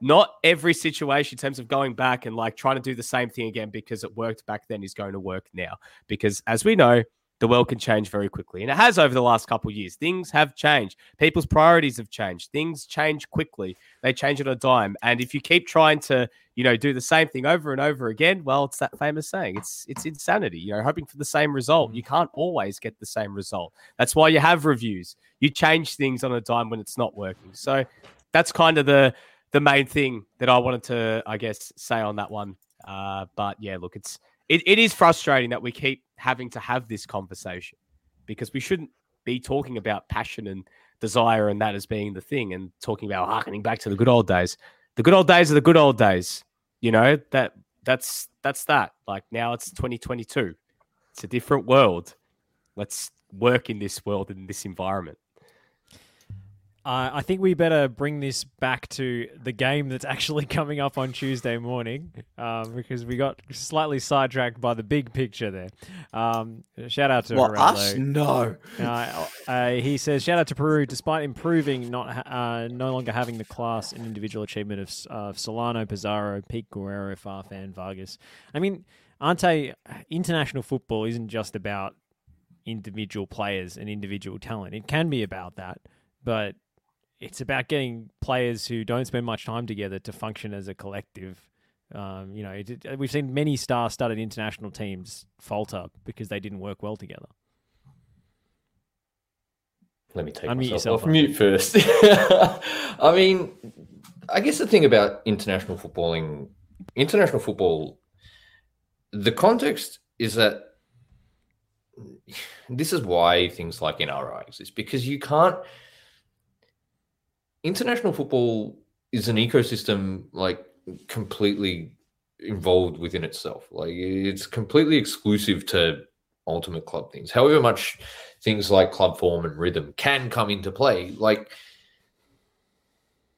not every situation in terms of going back and like trying to do the same thing again because it worked back then is going to work now. Because as we know, the world can change very quickly. And it has over the last couple of years. Things have changed. People's priorities have changed. Things change quickly. They change on a dime. And if you keep trying to, you know, do the same thing over and over again, well, it's that famous saying. It's it's insanity. You know, hoping for the same result. Mm. You can't always get the same result. That's why you have reviews. You change things on a dime when it's not working. So that's kind of the the main thing that I wanted to, I guess, say on that one. Uh, but yeah, look, it's it, it is frustrating that we keep having to have this conversation because we shouldn't be talking about passion and desire and that as being the thing and talking about harkening back to the good old days. The good old days are the good old days. You know, that that's that's that. Like now it's 2022. It's a different world. Let's work in this world in this environment. Uh, I think we better bring this back to the game that's actually coming up on Tuesday morning um, because we got slightly sidetracked by the big picture there. Um, shout out to Well, us? No. Uh, uh, he says, shout out to Peru, despite improving, not ha- uh, no longer having the class and individual achievement of, of Solano, Pizarro, Pete Guerrero, Farfan, Vargas. I mean, Ante, international football isn't just about individual players and individual talent. It can be about that, but it's about getting players who don't spend much time together to function as a collective. Um, you know, it, it- we've seen many star-studded international teams falter because they didn't work well together. Let me take Unmute myself yourself, off mute first. I mean, I guess the thing about international footballing, international football, the context is that this is why things like NRI exist because you can't. International football is an ecosystem like completely involved within itself. Like it's completely exclusive to ultimate club things. However much things like club form and rhythm can come into play, like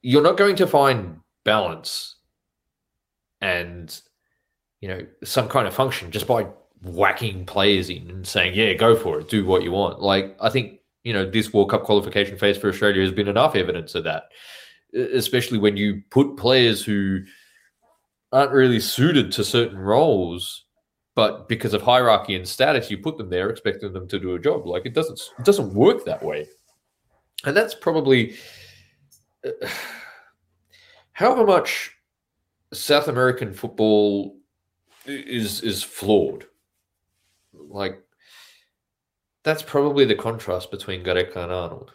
you're not going to find balance and you know some kind of function just by whacking players in and saying, "Yeah, go for it, do what you want." Like I think you know this World Cup qualification phase for Australia has been enough evidence of that, especially when you put players who aren't really suited to certain roles but because of hierarchy and status you put them there expecting them to do a job. Like it doesn't it doesn't work that way. And that's probably uh, however much south american football is is flawed. Like that's probably the contrast between Gareca and Arnold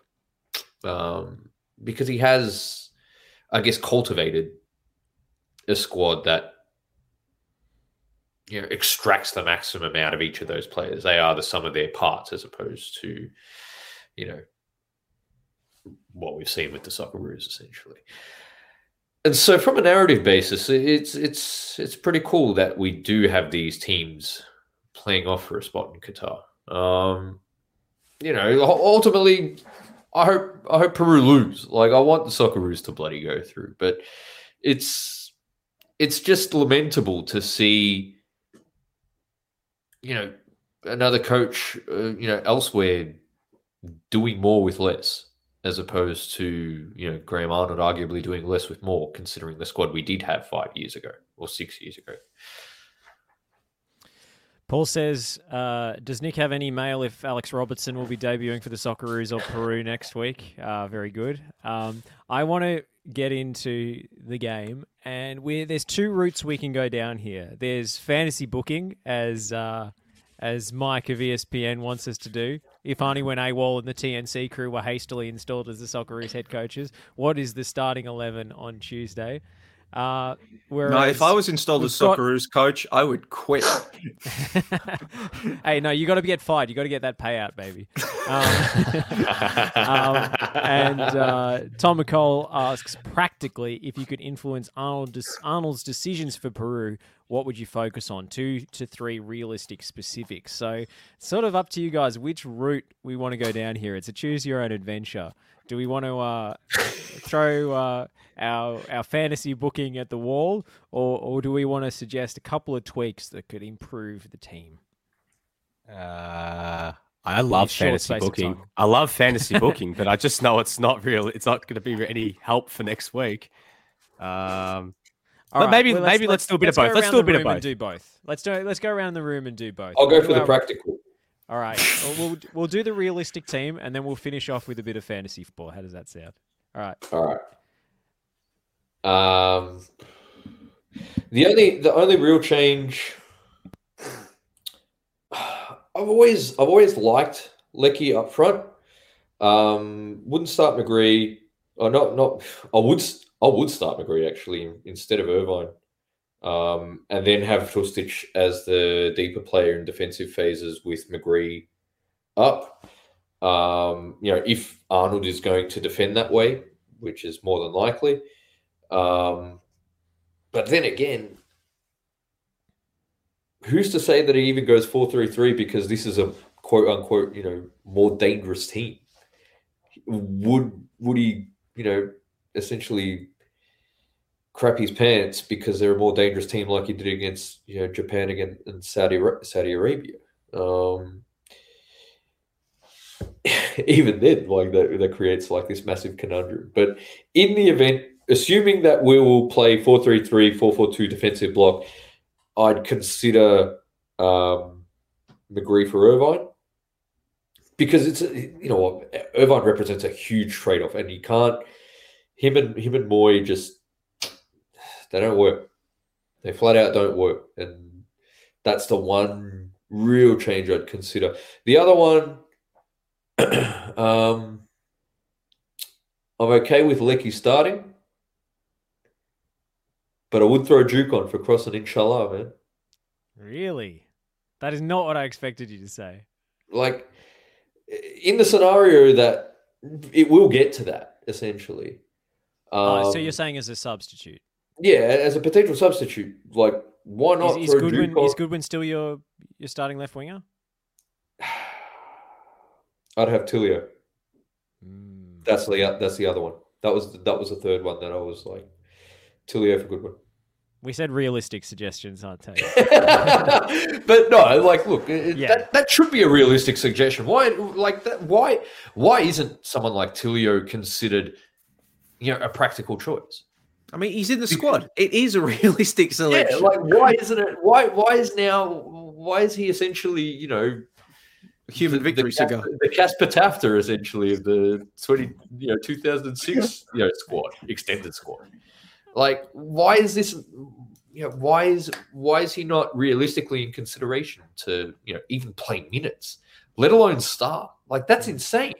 um, because he has I guess cultivated a squad that you know extracts the maximum out of each of those players. They are the sum of their parts, as opposed to you know what we've seen with the Socceroos essentially. And so, from a narrative basis, it's it's it's pretty cool that we do have these teams playing off for a spot in Qatar. Um, you know, ultimately, I hope I hope Peru lose. Like, I want the Socceroos to bloody go through, but it's it's just lamentable to see, you know, another coach, uh, you know, elsewhere doing more with less as opposed to you know Graham Arnold arguably doing less with more, considering the squad we did have five years ago or six years ago. Paul says, uh, "Does Nick have any mail if Alex Robertson will be debuting for the Socceroos of Peru next week?" Uh, very good. Um, I want to get into the game, and we there's two routes we can go down here. There's fantasy booking, as uh, as Mike of ESPN wants us to do. If only when AWOL and the TNC crew were hastily installed as the Socceroos head coaches, what is the starting 11 on Tuesday? Uh, whereas No, if I was installed as we've got- Socceroos coach, I would quit. hey, no, you got to get fired. You got to get that payout, baby. Um, um, and uh, Tom McCall asks, practically, if you could influence Arnold, Arnold's decisions for Peru, what would you focus on? Two to three realistic specifics. So, sort of up to you guys which route we want to go down here. It's a choose your own adventure. Do we want to uh, throw uh, our our fantasy booking at the wall, or or do we want to suggest a couple of tweaks that could improve the team? Uh, I love fantasy booking. I love fantasy booking, but I just know it's not real. It's not going to be any help for next week. Um, but right, maybe well, maybe let's, do a bit of both. Let's do a bit of and both. Do both. Let's do. Let's go around the room and do both. I'll go for do the our- practical. All right. Well, we'll we'll do the realistic team, and then we'll finish off with a bit of fantasy football. How does that sound? All right. All right. Um, the only the only real change I've always I've always liked Leckie up front. Um, wouldn't start McGree. Or not not I would I would start McGree actually instead of Irvine. Um, and then have Hrustic as the deeper player in defensive phases with McGree up. Um, you know, if Arnold is going to defend that way, which is more than likely. Um, but then again, who's to say that he even goes 4 3 3 because this is a quote unquote, you know, more dangerous team? Would would he, you know, essentially crap his pants because they're a more dangerous team like he did against, you know, Japan again and Saudi Saudi Arabia? Um, even then, like that, that creates like this massive conundrum. But in the event, assuming that we will play 4 3 3, 4 4 2 defensive block, I'd consider um, McGree for Irvine because it's you know Irvine represents a huge trade off, and you can't him and him and Mooy just they don't work. They flat out don't work, and that's the one real change I'd consider. The other one, um, I'm okay with Leckie starting, but I would throw Duke on for crossing, inshallah, man. Really? That is not what I expected you to say. Like in the scenario that it will get to that essentially. Oh, so Um, you're saying as a substitute? Yeah, as a potential substitute, like why not is throw Goodwin is Goodwin still your your starting left winger? I'd have Tilio. Mm. That's the that's the other one. That was that was the third one that I was like Tilio for Goodwin. We said realistic suggestions, aren't they? but no, like, look, it- Yeah. that, that should be a realistic suggestion. Why, like that? Why, why isn't someone like Tilio considered, you know, a practical choice? I mean, he's in the squad. It is a realistic selection. Yeah, like why isn't it? Why, why is now? Why is he essentially, you know, Human victory the, cigar. The Casper Tafter essentially of the twenty, you know, two thousand six, you know, squad, extended squad. Like, why is this? You know, why is why is he not realistically in consideration to you know even play minutes, let alone start? Like that's insane.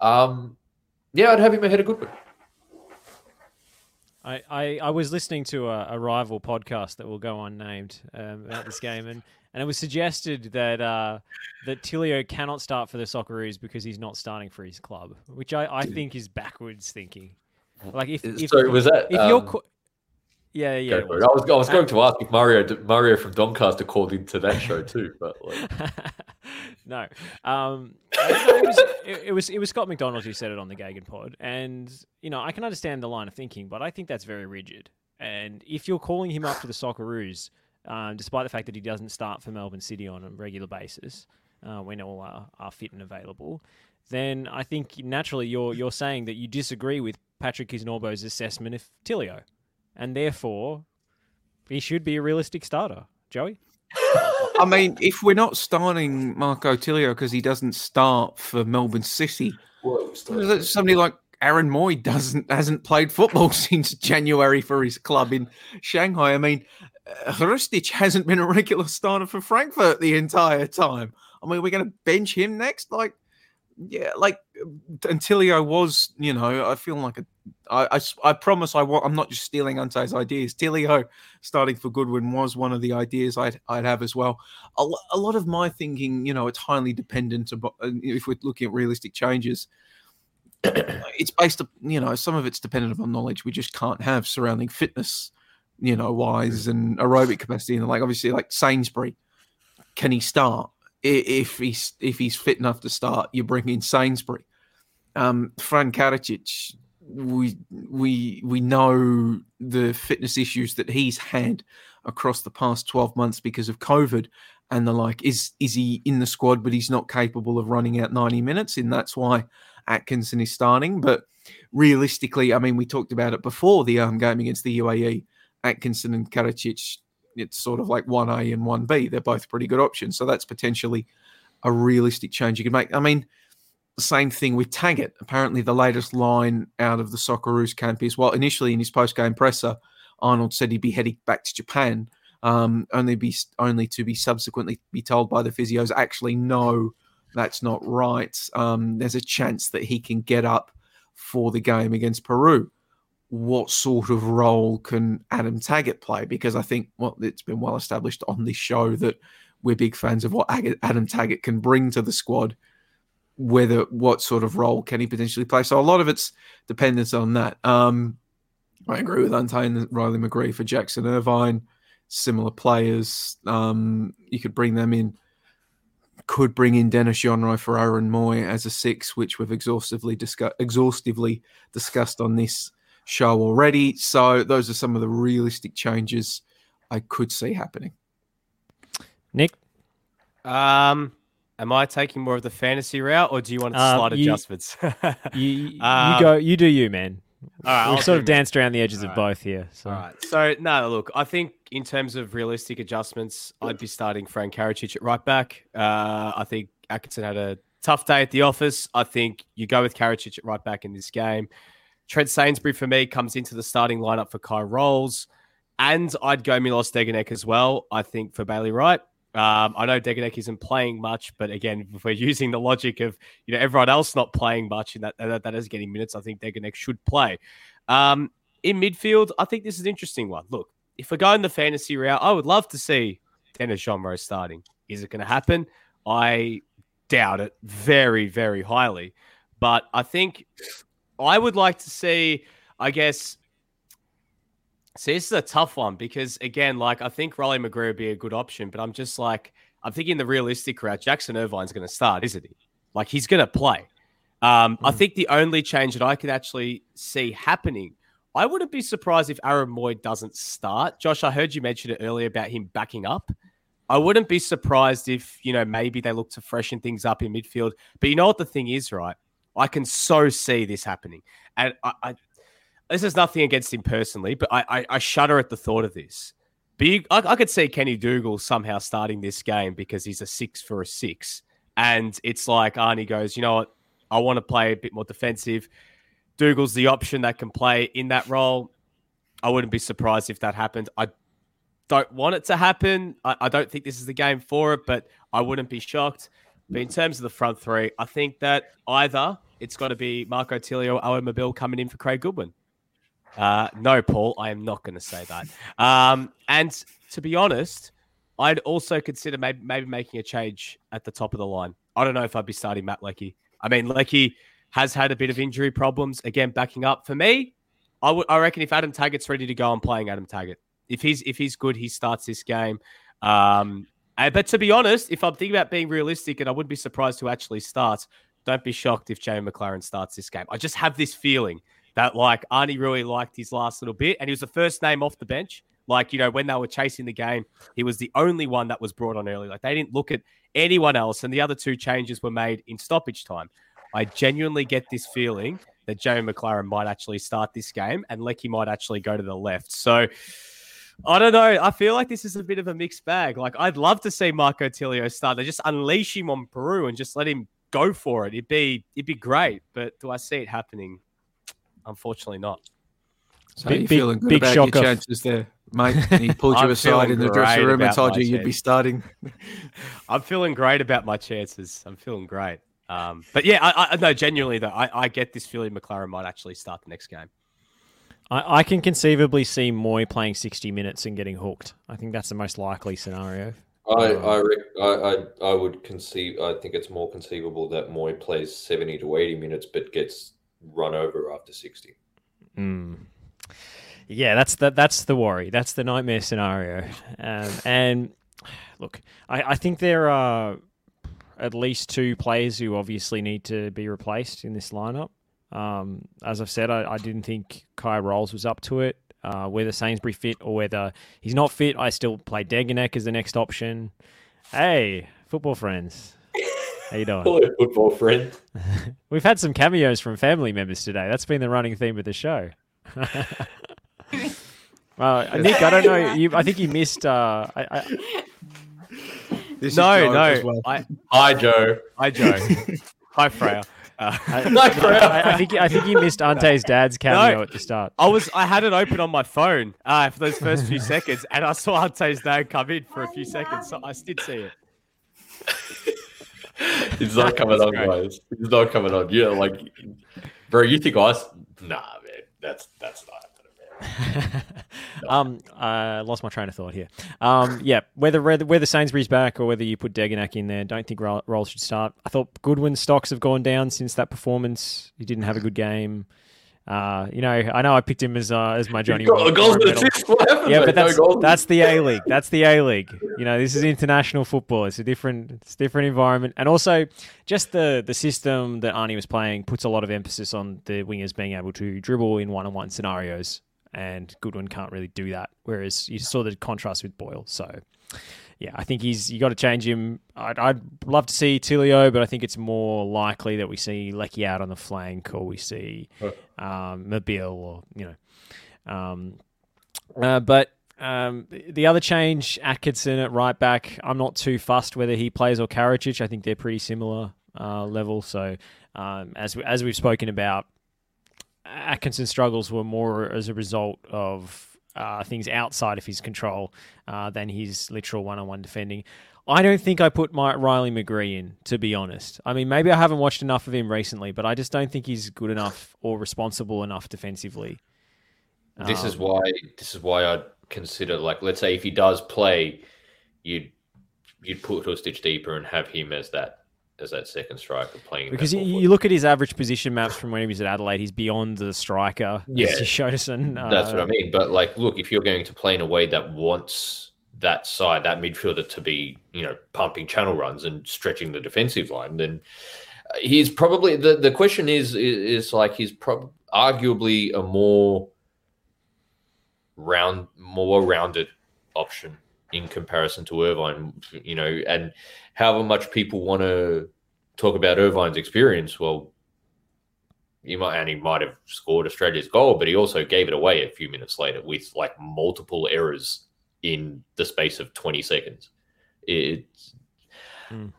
Um, yeah, I'd have him ahead of Goodwin. I, I, I was listening to a, a rival podcast that will go unnamed um, about this game, and, and it was suggested that uh, that Tilio cannot start for the Socceroos because he's not starting for his club, which I, I think is backwards thinking. Like if, if Sorry, was that, if you're um, co- yeah yeah Go it for it. I was I was Uh, going to ask if Mario Mario from Doncaster called into that show too, but like, no. Um, it, was, it, it was it was Scott McDonald who said it on the Gagan pod, and you know I can understand the line of thinking, but I think that's very rigid. And if you're calling him up to the Socceroos, um, despite the fact that he doesn't start for Melbourne City on a regular basis uh, when all are, are fit and available, then I think naturally you're you're saying that you disagree with Patrick Kisnorbo's assessment of Tilio, and therefore he should be a realistic starter. Joey. I mean, if we're not starting Marco Tilio because he doesn't start for Melbourne City, somebody like Aaron Mooy doesn't hasn't played football since January for his club in Shanghai. I mean, uh, Hrustic hasn't been a regular starter for Frankfurt the entire time. I mean, we're going to bench him next, like. Yeah, like Antilio was, you know, I feel like a, I, I, I promise I want, I'm not just stealing Ante's ideas. Tilio starting for Goodwin was one of the ideas I'd, I'd have as well. A, a lot of my thinking, you know, it's highly dependent about uh, if we're looking at realistic changes. it's based, up, you know, some of it's dependent upon knowledge we just can't have surrounding fitness, you know, wise mm. and aerobic capacity, and like obviously like Sainsbury, can he start? If he's if he's fit enough to start, you bring in Sainsbury. Um, Fran Karacic, we we we know the fitness issues that he's had across the past 12 months because of COVID and the like. Is is he in the squad, but he's not capable of running out 90 minutes, and that's why Atkinson is starting. But realistically, I mean, we talked about it before the um, game against the UAE. Atkinson and Karacic, it's sort of like one A and one B. They're both pretty good options, so that's potentially a realistic change you could make. I mean, the same thing with Taggart. Apparently, the latest line out of the Socceroos camp is well, initially in his post game presser, Arnold said he'd be heading back to Japan, um, only be only to be subsequently be told by the physios, actually, no, that's not right. Um, there's a chance that he can get up for the game against Peru. What sort of role can Adam Taggart play? Because I think well, it's been well established on this show that we're big fans of what Adam Taggart can bring to the squad whether what sort of role can he potentially play. So a lot of it's dependent on that. Um, I agree with Ante and Riley McGree for Jackson Irvine, similar players. Um, you could bring them in. Could bring in Denis Genreau for Aaron Mooy as a six, which we've exhaustively exhaustively discussed on this show already. So those are some of the realistic changes I could see happening. Nick, Um, am I taking more of the fantasy route, or do you want Um, slight you- adjustments? you you Um, go you do you man. all right, We've I'll sort of me. danced around the edges of All both here. So. All right. So no, look, I think in terms of realistic adjustments, I'd be starting Frank Karacic at right back. Uh, I think Atkinson had a tough day at the office. I think you go with Karacic at right back in this game. Trent Sainsbury for me comes into the starting lineup for Kye Rowles, and I'd go Milos Degenek as well. I think for Bailey Wright. Um, I know Degenek isn't playing much, but again, if we're using the logic of you know everyone else not playing much and that that, that is getting minutes, I think Degenek should play. Um, in midfield, I think this is an interesting one. Look, if we're going the fantasy route, I would love to see Denis Genreau starting. Is it going to happen? I doubt it very, very highly. But I think I would like to see, I guess. See, this is a tough one because, again, like I think Riley McGree would be a good option, but I'm just like, I'm thinking the realistic route. Jackson Irvine's going to start, isn't he? Like he's going to play. Um, I think the only change that I could actually see happening, I wouldn't be surprised if Aaron Mooy doesn't start. Josh, I heard you mention it earlier about him backing up. I wouldn't be surprised if, you know, maybe they look to freshen things up in midfield. But you know what the thing is, right? I can so see this happening. And I, I this is nothing against him personally, but I, I, I shudder at the thought of this. You, I, I could see Kenny Dougall somehow starting this game because he's a six for a six. And it's like Arnie goes, you know what? I want to play a bit more defensive. Dougall's the option that can play in that role. I wouldn't be surprised if that happened. I don't want it to happen. I, I don't think this is the game for it, but I wouldn't be shocked. But in terms of the front three, I think that either it's got to be Marco Tilio or Awer Mabil coming in for Craig Goodwin. Uh, no, Paul, I am not going to say that. Um, and to be honest, I'd also consider maybe, maybe making a change at the top of the line. I don't know if I'd be starting Matt Leckie. I mean, Leckie has had a bit of injury problems. Again, backing up for me, I reckon if Adam Taggart's ready to go, I'm playing Adam Taggart. If he's if he's good, he starts this game. Um, uh, but to be honest, if I'm thinking about being realistic, and I wouldn't be surprised to actually start, don't be shocked if Jamie Maclaren starts this game. I just have this feeling that like Arnie really liked his last little bit, and he was the first name off the bench. Like you know when they were chasing the game, he was the only one that was brought on early. Like they didn't look at anyone else, and the other two changes were made in stoppage time. I genuinely get this feeling that Jamie Maclaren might actually start this game, and Leckie might actually go to the left. So. I don't know. I feel like this is a bit of a mixed bag. Like I'd love to see Marco Tilio start. They just unleash him on Peru and just let him go for it. It'd be it'd be great. But do I see it happening? Unfortunately, not. So big, you feeling good about your chances there, mate? He pulled you aside in the dressing room and told you you'd be starting. I'm feeling great about my chances. I'm feeling great. Um, but yeah, I, I no, genuinely though, I, I get this feeling Maclaren might actually start the next game. I, I can conceivably see Mooy playing 60 minutes and getting hooked. I think that's the most likely scenario. I I, I I would conceive. I think it's more conceivable that Mooy plays 70 to 80 minutes, but gets run over after 60. Mm. Yeah, that's the that's the worry. That's the nightmare scenario. Um, and look, I, I think there are at least two players who obviously need to be replaced in this lineup. Um, as I've said, I, I, didn't think Kye Rowles was up to it. Uh, whether Sainsbury fit or whether he's not fit, I still play Degenek as the next option. Hey, football friends. How you doing? Hello, football friend. We've had some cameos from family members today. That's been the running theme of the show. well, Nick, I don't know. You, I think you missed. Uh, I, I... no, no. Well. I, Hi, Joe. Hi, Joe. Hi, Freya. Uh, I, I, I, think I think you missed Ante's dad's cameo no, at the start. I was I had it open on my phone uh, for those first few seconds, and I saw Ante's dad come in for a few seconds, so I did see it. It's not coming on, great. guys. It's not coming on. Yeah, like, bro, you think I? Nah, man, that's that's not um, I lost my train of thought here. Um, yeah, whether whether Sainsbury's back or whether you put Degenek in there, don't think Rowles should start. I thought Goodwin's stocks have gone down since that performance. He didn't have a good game. Uh, you know, I know I picked him as uh, as my Johnny. Got the yeah, but that's no that's the A League. That's the A League. You know, this is international football. It's a different it's a different environment, and also just the the system that Arnie was playing puts a lot of emphasis on the wingers being able to dribble in one on one scenarios and Goodwin can't really do that. Whereas you saw the contrast with Boyle. So, yeah, I think he's you got to change him. I'd, I'd, love to see Tilio, but I think it's more likely that we see Leckie out on the flank or we see um, Mabil or you know. Um, uh, but um, the other change, Atkinson at right back. I'm not too fussed whether he plays or Karacic. I think they're pretty similar uh, level. So um, as we, as we've spoken about, Atkinson's struggles were more as a result of uh, things outside of his control uh, than his literal one-on-one defending. I don't think I put my Riley McGree in, to be honest. I mean, maybe I haven't watched enough of him recently, but I just don't think he's good enough or responsible enough defensively. This um, is why this is why I'd consider like let's say if he does play, you'd you'd put Hrustic deeper and have him as that as that second striker playing. Because you, you, look at his average position maps from when he was at Adelaide, he's beyond the striker. Yeah, Shotoson. Uh, That's what I mean. But like, look, if you're going to play in a way that wants that side, that midfielder to be, you know, pumping channel runs and stretching the defensive line, then he's probably the the question is is, is like he's probably arguably a more round, more rounded option in comparison to Irvine, you know, and however much people want to talk about Irvine's experience, well, you might and he might have scored Australia's goal, but he also gave it away a few minutes later with like multiple errors in the space of 20 seconds. It's mm.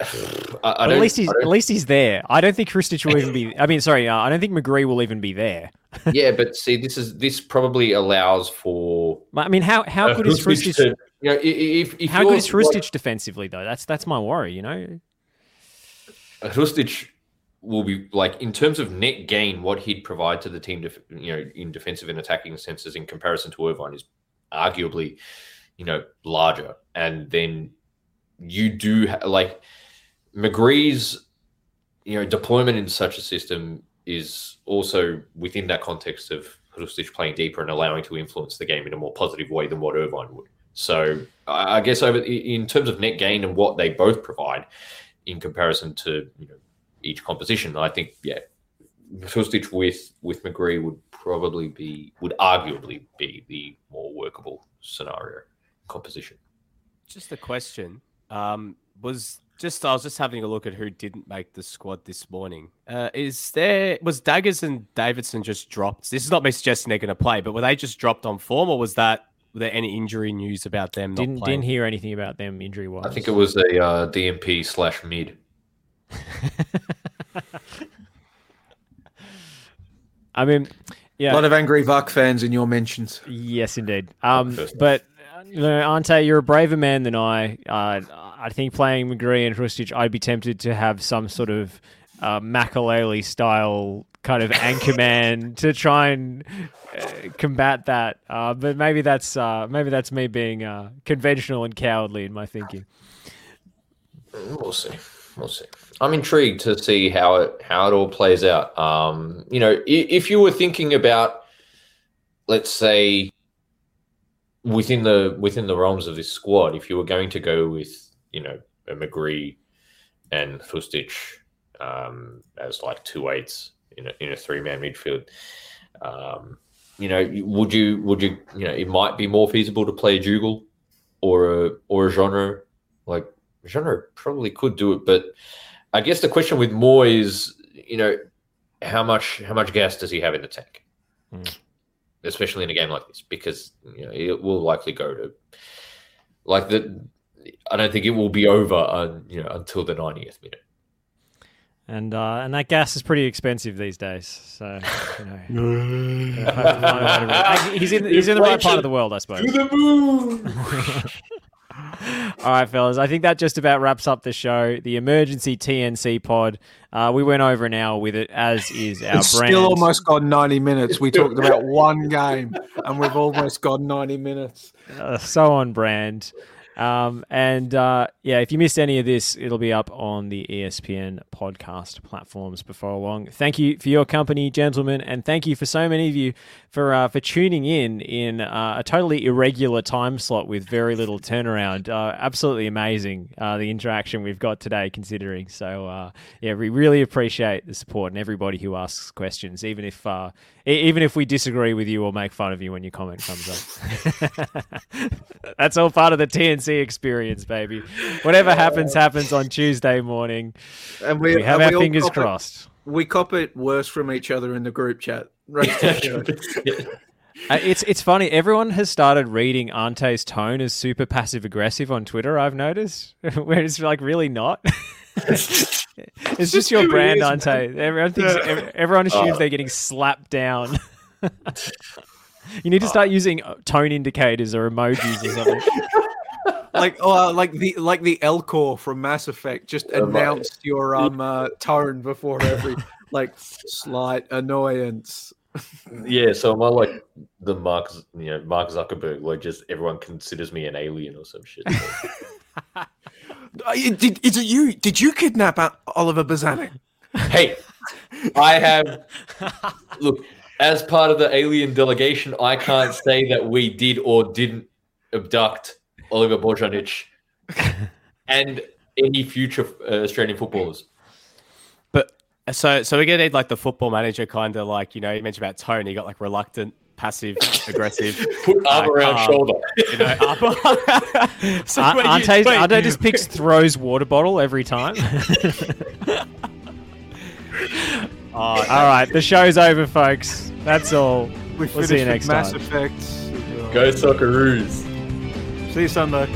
I, I at least he's at least he's there. I don't think Hrustic will even be. I mean, sorry, uh, I don't think McGree will even be there. yeah, but see, this is this probably allows for. I mean, how how good is Hrustic? To, you know, if, if how good is Hrustic like, defensively though? That's that's my worry. You know, uh, Hrustic will be like in terms of net gain, what he'd provide to the team, def- you know, in defensive and attacking senses in comparison to Irvine is arguably, you know, larger. And then you do ha- like McGree's, you know, deployment in such a system is also within that context of Hrustic playing deeper and allowing to influence the game in a more positive way than what Irvine would. So I guess over in terms of net gain and what they both provide in comparison to you know each composition, I think yeah, Hrustic with with McGree would probably be would arguably be the more workable scenario composition. Just a question. Um, was just I was just having a look at who didn't make the squad this morning. Uh, is there was Daggers and Davidson just dropped? This is not me suggesting they're going to play, but were they just dropped on form, or was that there any injury news about them? Didn't not didn't hear anything about them injury wise. I think it was a uh, DMP slash mid. I mean, yeah, A lot of angry Vuck fans in your mentions. Yes, indeed. Um, but uh, you know, Ante, you're a braver man than I. Uh, I think playing McGree and Hrustic, I'd be tempted to have some sort of uh, Makelele style kind of anchorman to try and uh, combat that. Uh, but maybe that's uh, maybe that's me being uh, conventional and cowardly in my thinking. We'll see. We'll see. I'm intrigued to see how it how it all plays out. Um, you know, i- if you were thinking about, let's say, within the within the realms of this squad, if you were going to go with, you know, a McGree and Hrustic um, as like two eights in a, in a three man midfield, um, you know, would you would you you know it might be more feasible to play a Dougall or a or a Genreau like Genreau probably could do it, but I guess the question with Moore is, you know, how much how much gas does he have in the tank, Mm. especially in a game like this, because you know it will likely go to like the. I don't think it will be over, on, you know, until the 90th minute. And uh, and that gas is pretty expensive these days. So you know, have to find a way to- he's in he's in the right part of the world, I suppose. the moon. All right, fellas. I think that just about wraps up the show. The emergency TNC pod. Uh, we went over an hour with it, as is our It's brand. still almost gone 90 minutes. We talked about one game and we've almost gone 90 minutes. uh, so on brand. Um, and uh, yeah, if you missed any of this, it'll be up on the ESPN podcast platforms before long. Thank you for your company, gentlemen, and thank you for so many of you for uh, for tuning in in uh, a totally irregular time slot with very little turnaround. Uh, absolutely amazing uh, the interaction we've got today, considering. So uh, yeah, we really appreciate the support and everybody who asks questions, even if even if we disagree with you or make fun of you when your comment comes up. That's all part of the TNC experience, baby. Whatever happens, happens on Tuesday morning. And we, We have and our we fingers cop it- crossed. we cop it worse from each other in the group chat. Right. Uh, it's it's funny. Everyone has started reading Ante's tone as super passive aggressive on Twitter. I've noticed, where it's like really not. it's just your who he brand, is, Ante. Everyone thinks ev- everyone assumes Oh. they're getting slapped down. you need to start using uh, tone indicators or emojis or something. like oh, like the like the Elcor from Mass Effect just Oh, my. announced your um uh, tone before every like slight annoyance. Yeah, so am I like the Mark, you know, Mark Zuckerberg, like just everyone considers me an alien or some shit. Uh, Did, is it you? Did you kidnap uh, Oliver Bozanic? hey, I have look as part of the alien delegation. I can't say that we did or didn't abduct Oliver Bozanic and any future uh, Australian footballers. But so so we're gonna need like the football manager kind of like you know you mentioned about tone. He got like reluctant, passive, aggressive. Put arm Uh, around calm, shoulder. You know, up. so An- when you- Ante, just picks throws water bottle every time. oh, all right, the show's over, folks. That's all. We We'll see you with next Mass time. Effect. Go Socceroos. See you Sunday.